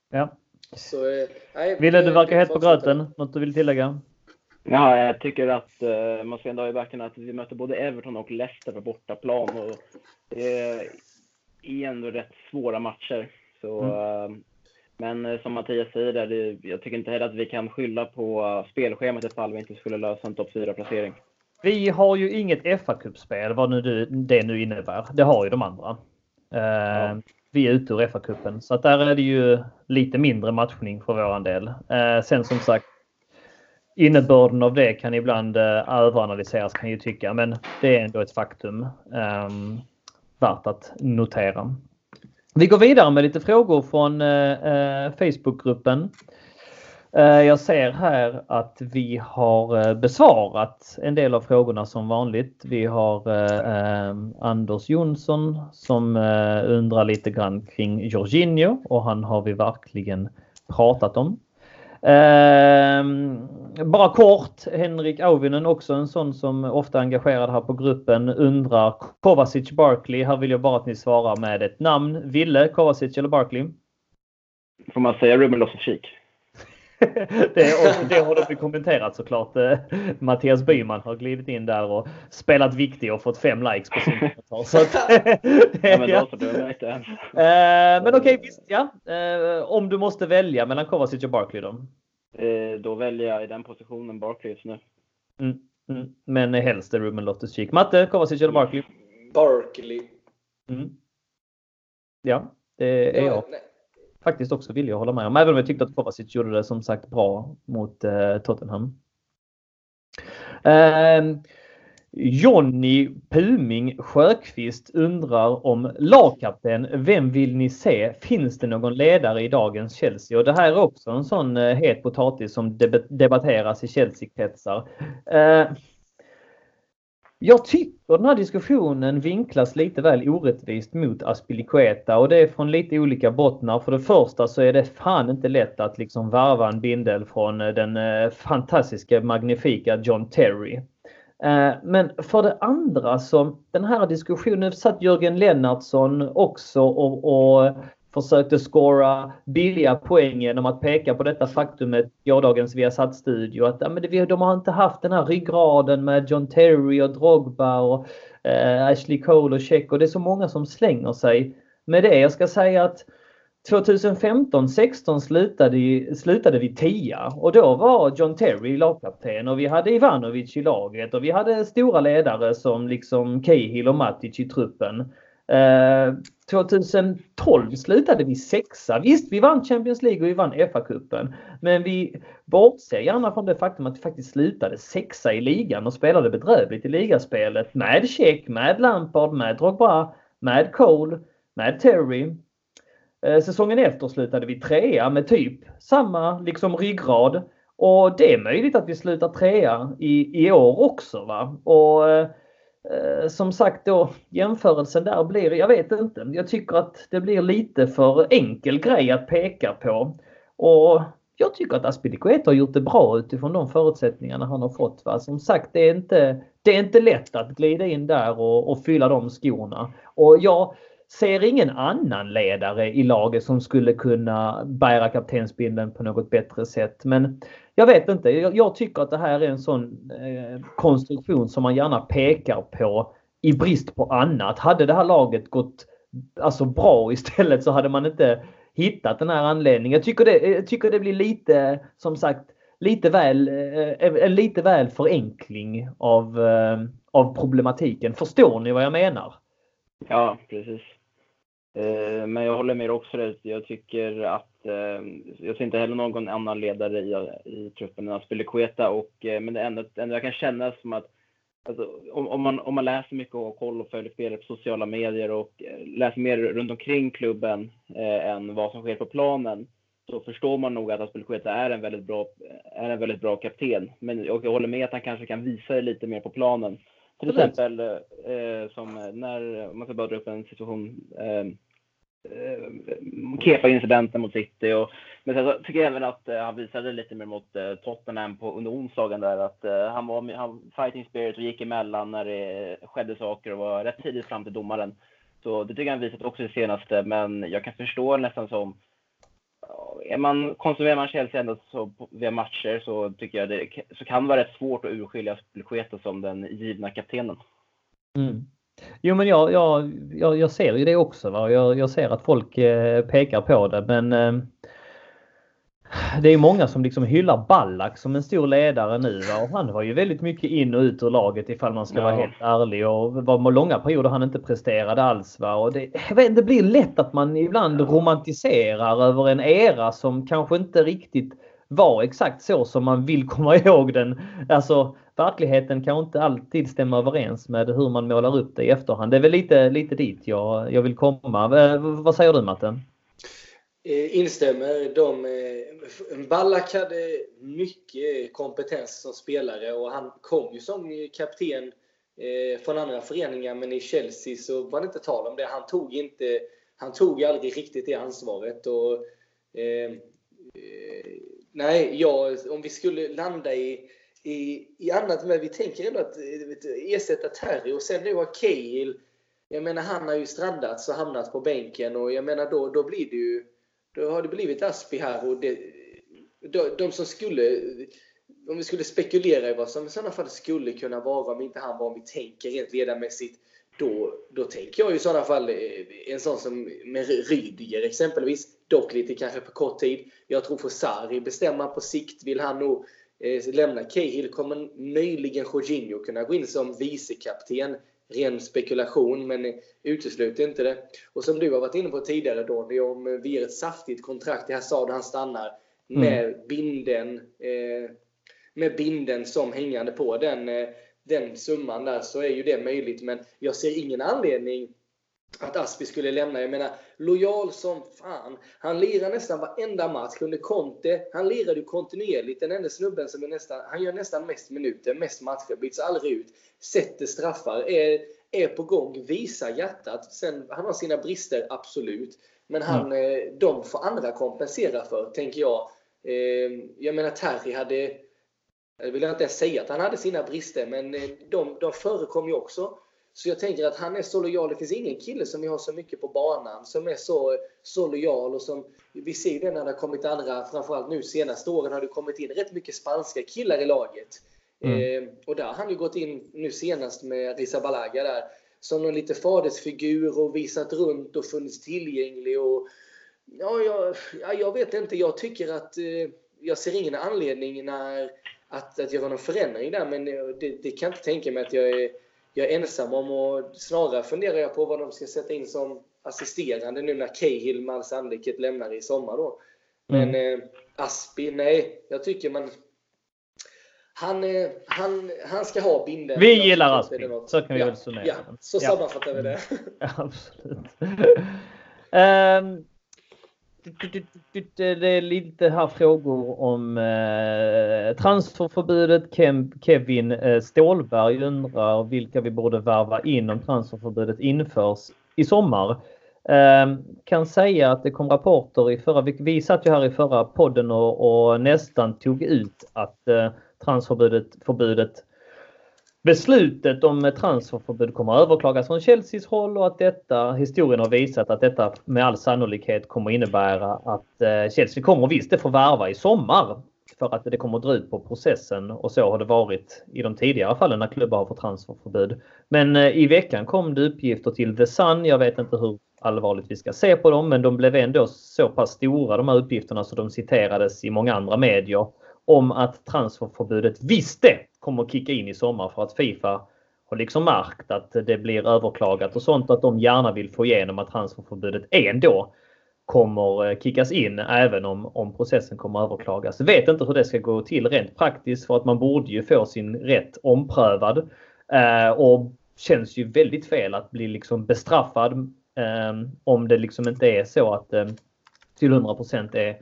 Ja. Så, eh, nej, Wille, du verkar het på gröten. Något du vill tillägga? Ja, jag tycker att uh, man ska ändå ha i backen att vi möter både Everton och Leicester på bortaplan. Och det är ändå rätt svåra matcher. Så mm. Men eh, som Mattias säger, där, det, jag tycker inte heller att vi kan skylla på spelschemat ifall vi inte skulle lösa en topp 4-placering. Vi har ju inget fa kuppspel vad nu det nu innebär. Det har ju de andra. Uh, ja. Vi är ute ur FA-cupen, så att där är det ju lite mindre matchning för våran del. Uh, sen som sagt, innebörden av det kan ibland överanalyseras kan jag tycka, men det är ändå ett faktum um, värt att notera. Vi går vidare med lite frågor från eh, eh, Facebookgruppen. Eh, jag ser här att vi har eh, besvarat en del av frågorna som vanligt. Vi har eh, eh Anders Jonsson som eh, undrar lite grann kring Jorginho och han har vi verkligen pratat om. Eh, bara kort, Henrik Auvinen också en sån som ofta är engagerad här på gruppen undrar Kovacic Barkley. Här vill jag bara att ni svarar med ett namn. Ville Kovacic eller Barkley? Får man säga Ruben Loftus-Cheek? [LAUGHS] det, det har de kommenterat såklart. Eh, Mattias Byman har glidit in där och spelat viktig och fått fem likes på sin [LAUGHS] kommentar. Så att, [LAUGHS] ja, men ja. Eh, men okej, okay, visst ja. Eh, om du måste välja mellan Kovacic och Barkley då? Då väljer jag i den positionen Barkley just nu. Mm, mm. Men helst är Ruben Loftus-Cheek. Matte, Kovacic eller Barkley? Barkley. Mm. Ja, det är jag. Nej, faktiskt också villig att hålla med om. Även om jag tyckte att Kovacic gjorde det som sagt bra mot eh, Tottenham. Eh, Jonny Puming Sjökvist undrar om lagkapten, vem vill ni se? Finns det någon ledare i dagens Chelsea? Och det här är också en sån eh, het potatis som debatteras i Chelsea-kretsar. Eh, jag tycker den här diskussionen vinklas lite väl orättvist mot Aspilicueta och det är från lite olika bottnar. För det första så är det fan inte lätt att liksom varva en bindel från eh, den eh, fantastiska magnifika John Terry. Eh, men för det andra så den här diskussionen satt Jörgen Lennartsson också och, och försökte skåra billiga poäng genom att peka på detta faktumet i gårdagens Viasat-studio. Att ja, men de har inte haft den här ryggraden med John Terry och Drogba och eh, Ashley Cole och Check och det är så många som slänger sig med det. Jag ska säga att 2015-16 slutade, slutade vi tia och då var John Terry lagkapten och vi hade Ivanovic i laget och vi hade stora ledare som liksom Cahill och Matic i truppen. Eh, 2012 slutade vi sexa. Visst, vi vann Champions League och vi vann FA-cupen. Men vi bortser gärna från det faktum att vi faktiskt slutade sexa i ligan och spelade bedrövligt i ligaspelet med Check, med Lampard, med Drogba, med Cole, med Terry. Eh, säsongen efter slutade vi trea med typ samma liksom ryggrad. Och det är möjligt att vi slutar trea i, i år också. Va? Och eh, Eh, som sagt då jämförelsen där blir, jag vet inte. Jag tycker att det blir lite för enkel grej att peka på. Och jag tycker att Aspilicueta har gjort det bra utifrån de förutsättningarna han har fått. Va? Som sagt, det är inte, det är inte lätt att glida in där och, och fylla de skorna. Och jag ser ingen annan ledare i laget som skulle kunna bära kaptensbindeln på något bättre sätt. Men jag vet inte. Jag, jag tycker att det här är en sån eh, konstruktion som man gärna pekar på i brist på annat. Hade det här laget gått alltså bra [LAUGHS] istället så hade man inte hittat den här anledningen. Jag tycker det, jag tycker det blir lite, som sagt, lite väl, eh, eh en lite väl förenkling av, eh, av problematiken. Förstår ni vad jag menar? Ja, precis. Eh, men jag håller med också. Det. Jag tycker att eh, jag ser inte heller någon annan ledare i, i truppen än Aspilicueta. Och, eh, men det enda, enda jag kan känna som att alltså, om, om, man, om man läser mycket och koll och följer spelet på sociala medier och läser mer runt omkring klubben eh, än vad som sker på planen så förstår man nog att Aspilicueta är en väldigt bra, är en väldigt bra kapten. Men jag, jag håller med att han kanske kan visa det lite mer på planen. Till exempel eh, som när, man ska bara dra upp en situation, eh, eh, Kepa-incidenten mot City. Och, men sen så tycker jag även att eh, han visade lite mer mot eh, Tottenham på, under onsdagen där att han var han, fighting spirit och gick emellan när det skedde saker och var rätt tidigt fram till domaren. Så det tycker jag han visat också i senaste, men jag kan förstå nästan som är man, konsumerar man Chelsea ändå så, via matcher så tycker jag det så kan det vara rätt svårt att urskilja Spelcheta som den givna kaptenen. Mm. Jo men jag, jag, jag, jag, ser ju det också. Va? Jag, jag ser att folk eh, pekar på det men eh, det är många som liksom hyllar Ballack som en stor ledare nu. Va? Och han var ju väldigt mycket in och ut ur laget ifall man ska ja. vara helt ärlig. Och var långa perioder han inte presterade alls. Va? Och det, vet, det blir lätt att man ibland romantiserar över en era som kanske inte riktigt var exakt så som man vill komma [LAUGHS] ihåg den. Alltså verkligheten kan inte alltid stämma överens med hur man målar upp det i efterhand. Det är väl lite, lite dit jag, jag vill komma. Vad säger du Matte? Eh, instämmer. De, eh, Ballack hade mycket kompetens som spelare och han kom ju som kapten eh, från andra föreningar men i Chelsea så var det inte tal om det. Han tog, inte, han tog aldrig riktigt det ansvaret. Och, eh, eh, nej, ja, om vi skulle landa i, i, i annat, men vi tänker ändå att eh, ersätta Terry och sen nu har Cahill jag menar han har ju strandats och hamnat på bänken och jag menar då, då blir det ju då har det blivit Aspi här och det, de, de som skulle om vi skulle spekulera i vad som i sådana fall skulle kunna vara om inte han var, om vi tänker rent ledarmässigt, då, då tänker jag i sådana fall eh, en sån som med Rydiger exempelvis. Dock lite kanske på kort tid. Jag tror får Sarri bestämma på sikt. Vill han nog eh, lämna Cahill kommer möjligen Jorginho kunna gå in som vicekapten ren spekulation, men utesluter inte det. Och som du har varit inne på tidigare Donny, om vi ger ett saftigt kontrakt till Hazard han stannar med mm. binden eh, med binden som hängande på den, eh, den summan där så är ju det möjligt. Men jag ser ingen anledning att Aspi skulle lämna. Jag menar, lojal som fan. Han lirar nästan varenda match under Conte. Han lirar ju kontinuerligt. Den enda snubben som är nästan, han gör nästan mest minuter, mest matcher, byts aldrig ut, sätter straffar, är, är på gång, visar hjärtat. Sen, han har sina brister, absolut. Men han, mm. de får andra kompensera för, tänker jag. Eh, jag menar, Terry hade jag vill inte säga att han hade sina brister, men eh, de, de förekom ju också. Så jag tänker att han är så lojal. Det finns ingen kille som vi har så mycket på banan som är så, så lojal. Och som, vi ser det när det har kommit andra, framförallt nu senaste åren har det kommit in rätt mycket spanska killar i laget. Mm. Eh, och där har han ju gått in nu senast med Rizabalaga där som någon lite fadersfigur och visat runt och funnits tillgänglig. Och, ja, jag, ja, jag vet inte. Jag tycker att eh, jag ser ingen anledning när att, att göra någon förändring där. Men det, det kan jag inte tänka mig att jag är, jag är ensam om. Och snarare funderar jag på vad de ska sätta in som assisterande nu när Cahill med all sannolikhet lämnar i sommar. Då. Men mm. eh, Aspi, nej. Jag tycker man... Han, eh, han, han ska ha binden. Vi gillar Aspi. Så kan vi ja, summera Ja, så ja. sammanfattar vi det. [LAUGHS] Ja, absolut. um, [LAUGHS] det är lite här frågor om eh, transferförbudet. Kevin eh, Stålberg undrar vilka vi borde värva in om transferförbudet införs i sommar. Eh, kan säga att det kom rapporter i förra veckan. Vi satt ju här i förra podden och, och nästan tog ut att eh, transferförbudet förbudet Beslutet om transferförbud kommer att överklagas från Chelseas håll och att detta, historien har visat att detta med all sannolikhet kommer innebära att eh, Chelsea kommer visst att få värva i sommar. För att det kommer att dra ut på processen och så har det varit i de tidigare fallen när klubbar har fått transferförbud. Men eh, i veckan kom det uppgifter till The Sun. Jag vet inte hur allvarligt vi ska se på dem men de blev ändå så pass stora de här uppgifterna så de citerades i många andra medier om att transferförbudet visste kommer kicka in i sommar för att Fifa har liksom märkt att det blir överklagat och sånt att de gärna vill få igenom att transferförbudet ändå kommer eh, kickas in även om, om processen kommer överklagas. Vet inte hur det ska gå till rent praktiskt för att man borde ju få sin rätt omprövad. Eh, och känns ju väldigt fel att bli liksom bestraffad eh, om det liksom inte är så att eh, till 100% är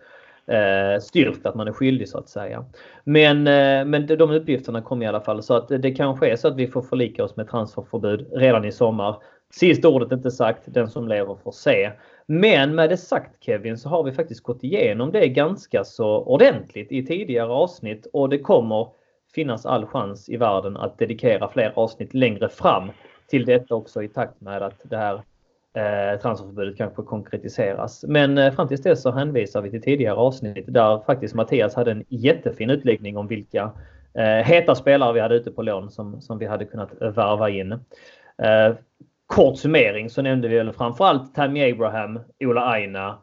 eh, styrkt att man är skyldig så att säga. Men, eh, men de uppgifterna kom i alla fall så att det kanske är så att vi får förlika oss med transferförbud redan i sommar. Sista ordet inte sagt, den som lever får se. Men med det sagt Kevin så har vi faktiskt gått igenom det ganska så ordentligt i tidigare avsnitt och det kommer finnas all chans i världen att dedikera fler avsnitt längre fram till detta också i takt med att det här eh, transferförbudet kanske konkretiseras. Men eh, fram tills dess så hänvisar vi till tidigare avsnitt där faktiskt Mattias hade en jättefin utläggning om vilka eh, heta spelare vi hade ute på lån som, som vi hade kunnat värva in. Eh, kort summering så nämnde vi väl framförallt Tammy Abraham, Ola Aina,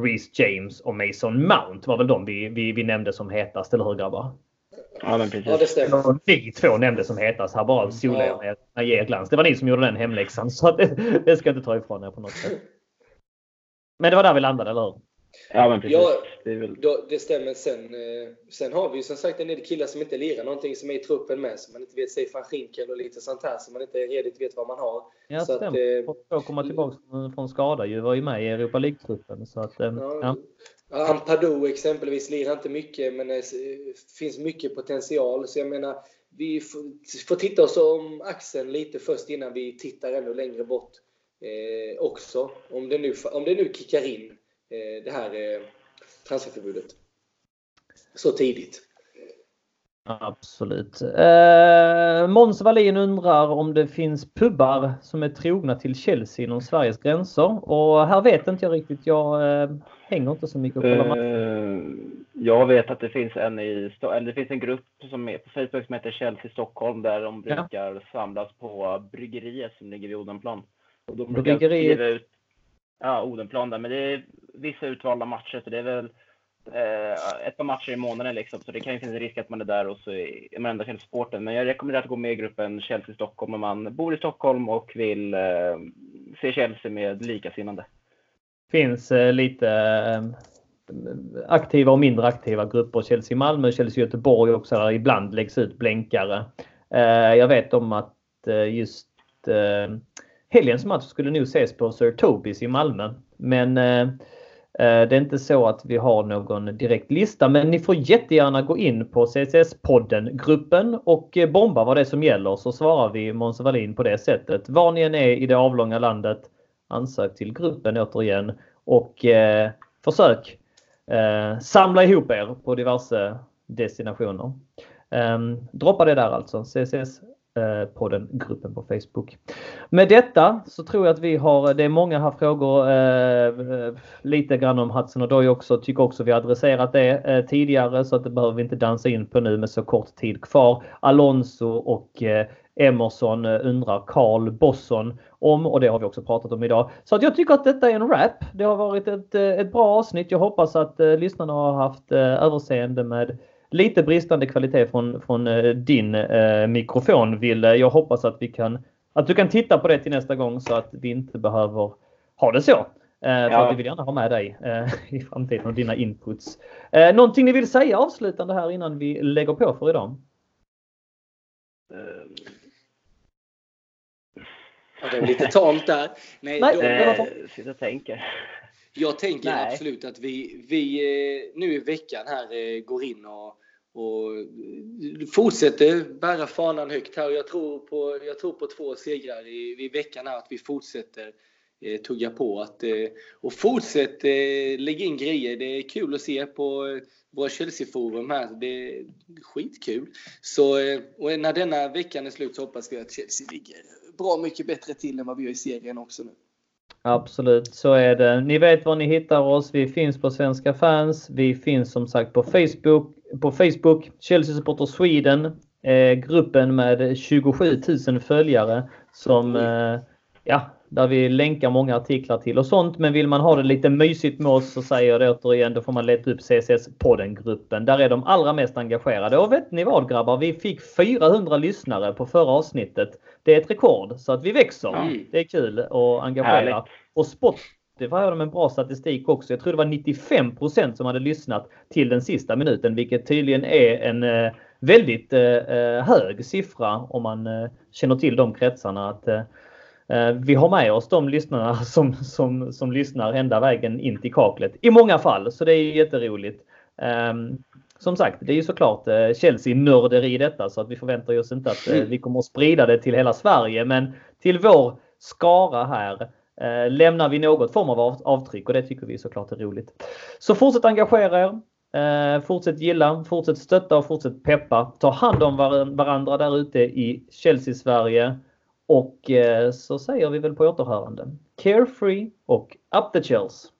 Reece James och Mason Mount var väl de vi, vi, vi nämnde som hetast, eller hur grabbar? Ja, men precis. Ja, det stämmer. Ni två nämndes som hetast här bara sola ja. med ger glans. Det var ni som gjorde den hemläxan så det, det ska jag inte ta ifrån er på något sätt. Men det var där vi landade, eller hur? Ja, men precis. Ja, det, väl... det, stämmer. Sen, eh, sen har vi ju som sagt en del killar som inte lirar någonting som är i truppen med. Som man inte vet, säg van Schinkel och lite sånt här som man inte redigt vet vad man har. Ja, så stämmer. Att, eh, komma tillbaka från skada ju var ju med i Europa League-truppen. Så att, eh, ja. ja. Ampadu exempelvis lirar inte mycket men eh, det finns mycket potential. Så jag menar, vi får titta oss om axeln lite först innan vi tittar ännu längre bort eh, också. Om det, nu, om det nu kickar in eh, det här eh, transferförbudet så tidigt. Absolut. Eh, Måns Wallin undrar om det finns pubbar som är trogna till Chelsea inom Sveriges gränser. Och här vet inte jag riktigt. Jag eh, hänger inte så mycket och kollar uh, Jag vet att det finns en i, eller det finns en grupp som är på Facebook som heter Chelsea Stockholm där de brukar ja. samlas på bryggeriet som ligger vid Odenplan. Och de brukar skriva ut, ja, Odenplan där, men det är vissa utvalda matcher så det är väl eh, ett par matcher i månaden liksom, så det kan ju finnas risk att man är där och så är man ändå känner sporten. Men jag rekommenderar att gå med i gruppen Chelsea Stockholm om man bor i Stockholm och vill eh, se Chelsea med likasinnande. Finns eh, lite eh, aktiva och mindre aktiva grupper. Chelsea Malmö, Chelsea Göteborg också där ibland läggs ut blänkare. Eh, jag vet om att eh, just eh, helgens match skulle nog ses på Sir Tobis i Malmö. Men eh, Eh, det är inte så att vi har någon direkt lista men ni får jättegärna gå in på CCS-podden, gruppen och eh, bomba vad det är som gäller så svarar vi Måns Wallin på det sättet. Var ni än är i det avlånga landet ansök till gruppen återigen och eh, försök eh, samla ihop er på diverse destinationer. Eh, droppa det där alltså, CCS. Eh, på den gruppen på Facebook. Med detta så tror jag att vi har, det är många här frågor eh, lite grann om Hudson och Doy också. Tycker också vi adresserat det eh, tidigare så att det behöver vi inte dansa in på nu med så kort tid kvar. Alonso och eh, Emerson eh, undrar Carl Bosson om och det har vi också pratat om idag. Så att jag tycker att detta är en wrap. Det har varit ett, eh, ett bra avsnitt. Jag hoppas att eh, lyssnarna har haft överseende med lite bristande kvalitet från, från din eh, mikrofon Ville. Jag hoppas att vi kan att du kan titta på det till nästa gång så att vi inte behöver ha det så. Eh, för att vi vill gärna ha med dig eh, [LAUGHS] i framtiden och dina inputs. Eh, någonting ni vill säga avslutande här innan vi lägger på för idag? Ja, det är lite tamt där. Nej, Nej då, sitter och tänker. Jag tänker Nej. absolut att vi, vi eh, nu i veckan här eh, går in och, och fortsätter bära fanan högt här. Jag tror på, jag tror på två segrar i, i veckan här, att vi fortsätter eh, tugga på. Att, eh, och fortsätt eh, lägga in grejer. Det är kul att se på våra Chelsea-forum här. Det är skitkul. Så, eh, och när denna veckan är slut så hoppas vi att Chelsea ligger bra mycket bättre till än vad vi gör i serien också nu. Absolut, så är det. Ni vet var ni hittar oss. Vi finns på Svenska fans. Vi finns som sagt på Facebook. På Facebook, Chelsea Supporter Sweden. Eh, gruppen med 27 000 följare som eh, ja, där vi länkar många artiklar till och sånt. Men vill man ha det lite mysigt med oss så säger jag det återigen, då får man leta upp CSS-podden-gruppen. Där är de allra mest engagerade. Och vet ni vad grabbar? Vi fick 400 lyssnare på förra avsnittet. Det är ett rekord, så att vi växer. Mm. Det är kul att engagera. Härligt. Och Spotify har de en bra statistik också. Jag tror det var 95% som hade lyssnat till den sista minuten, vilket tydligen är en eh, väldigt eh, eh, hög siffra om man känner till de kretsarna. Att, vi har med oss de lyssnarna [LAUGHS] som, som, som lyssnar ända vägen in till kaklet i många fall, så det är jätteroligt. Som sagt, det är ju såklart eh, Chelsea-nörderi i detta så att vi förväntar oss inte att eh, vi kommer att sprida det till hela Sverige. Men till vår skara här eh, lämnar vi något form av avtryck och det tycker vi såklart är roligt. Så fortsätt engagera er. fortsätt gilla, fortsätt stötta och fortsätt peppa. Ta hand om varandra där ute i Chelsea-Sverige. Och eh, så säger vi väl på återhörande. Carefree och Up the Chelsea!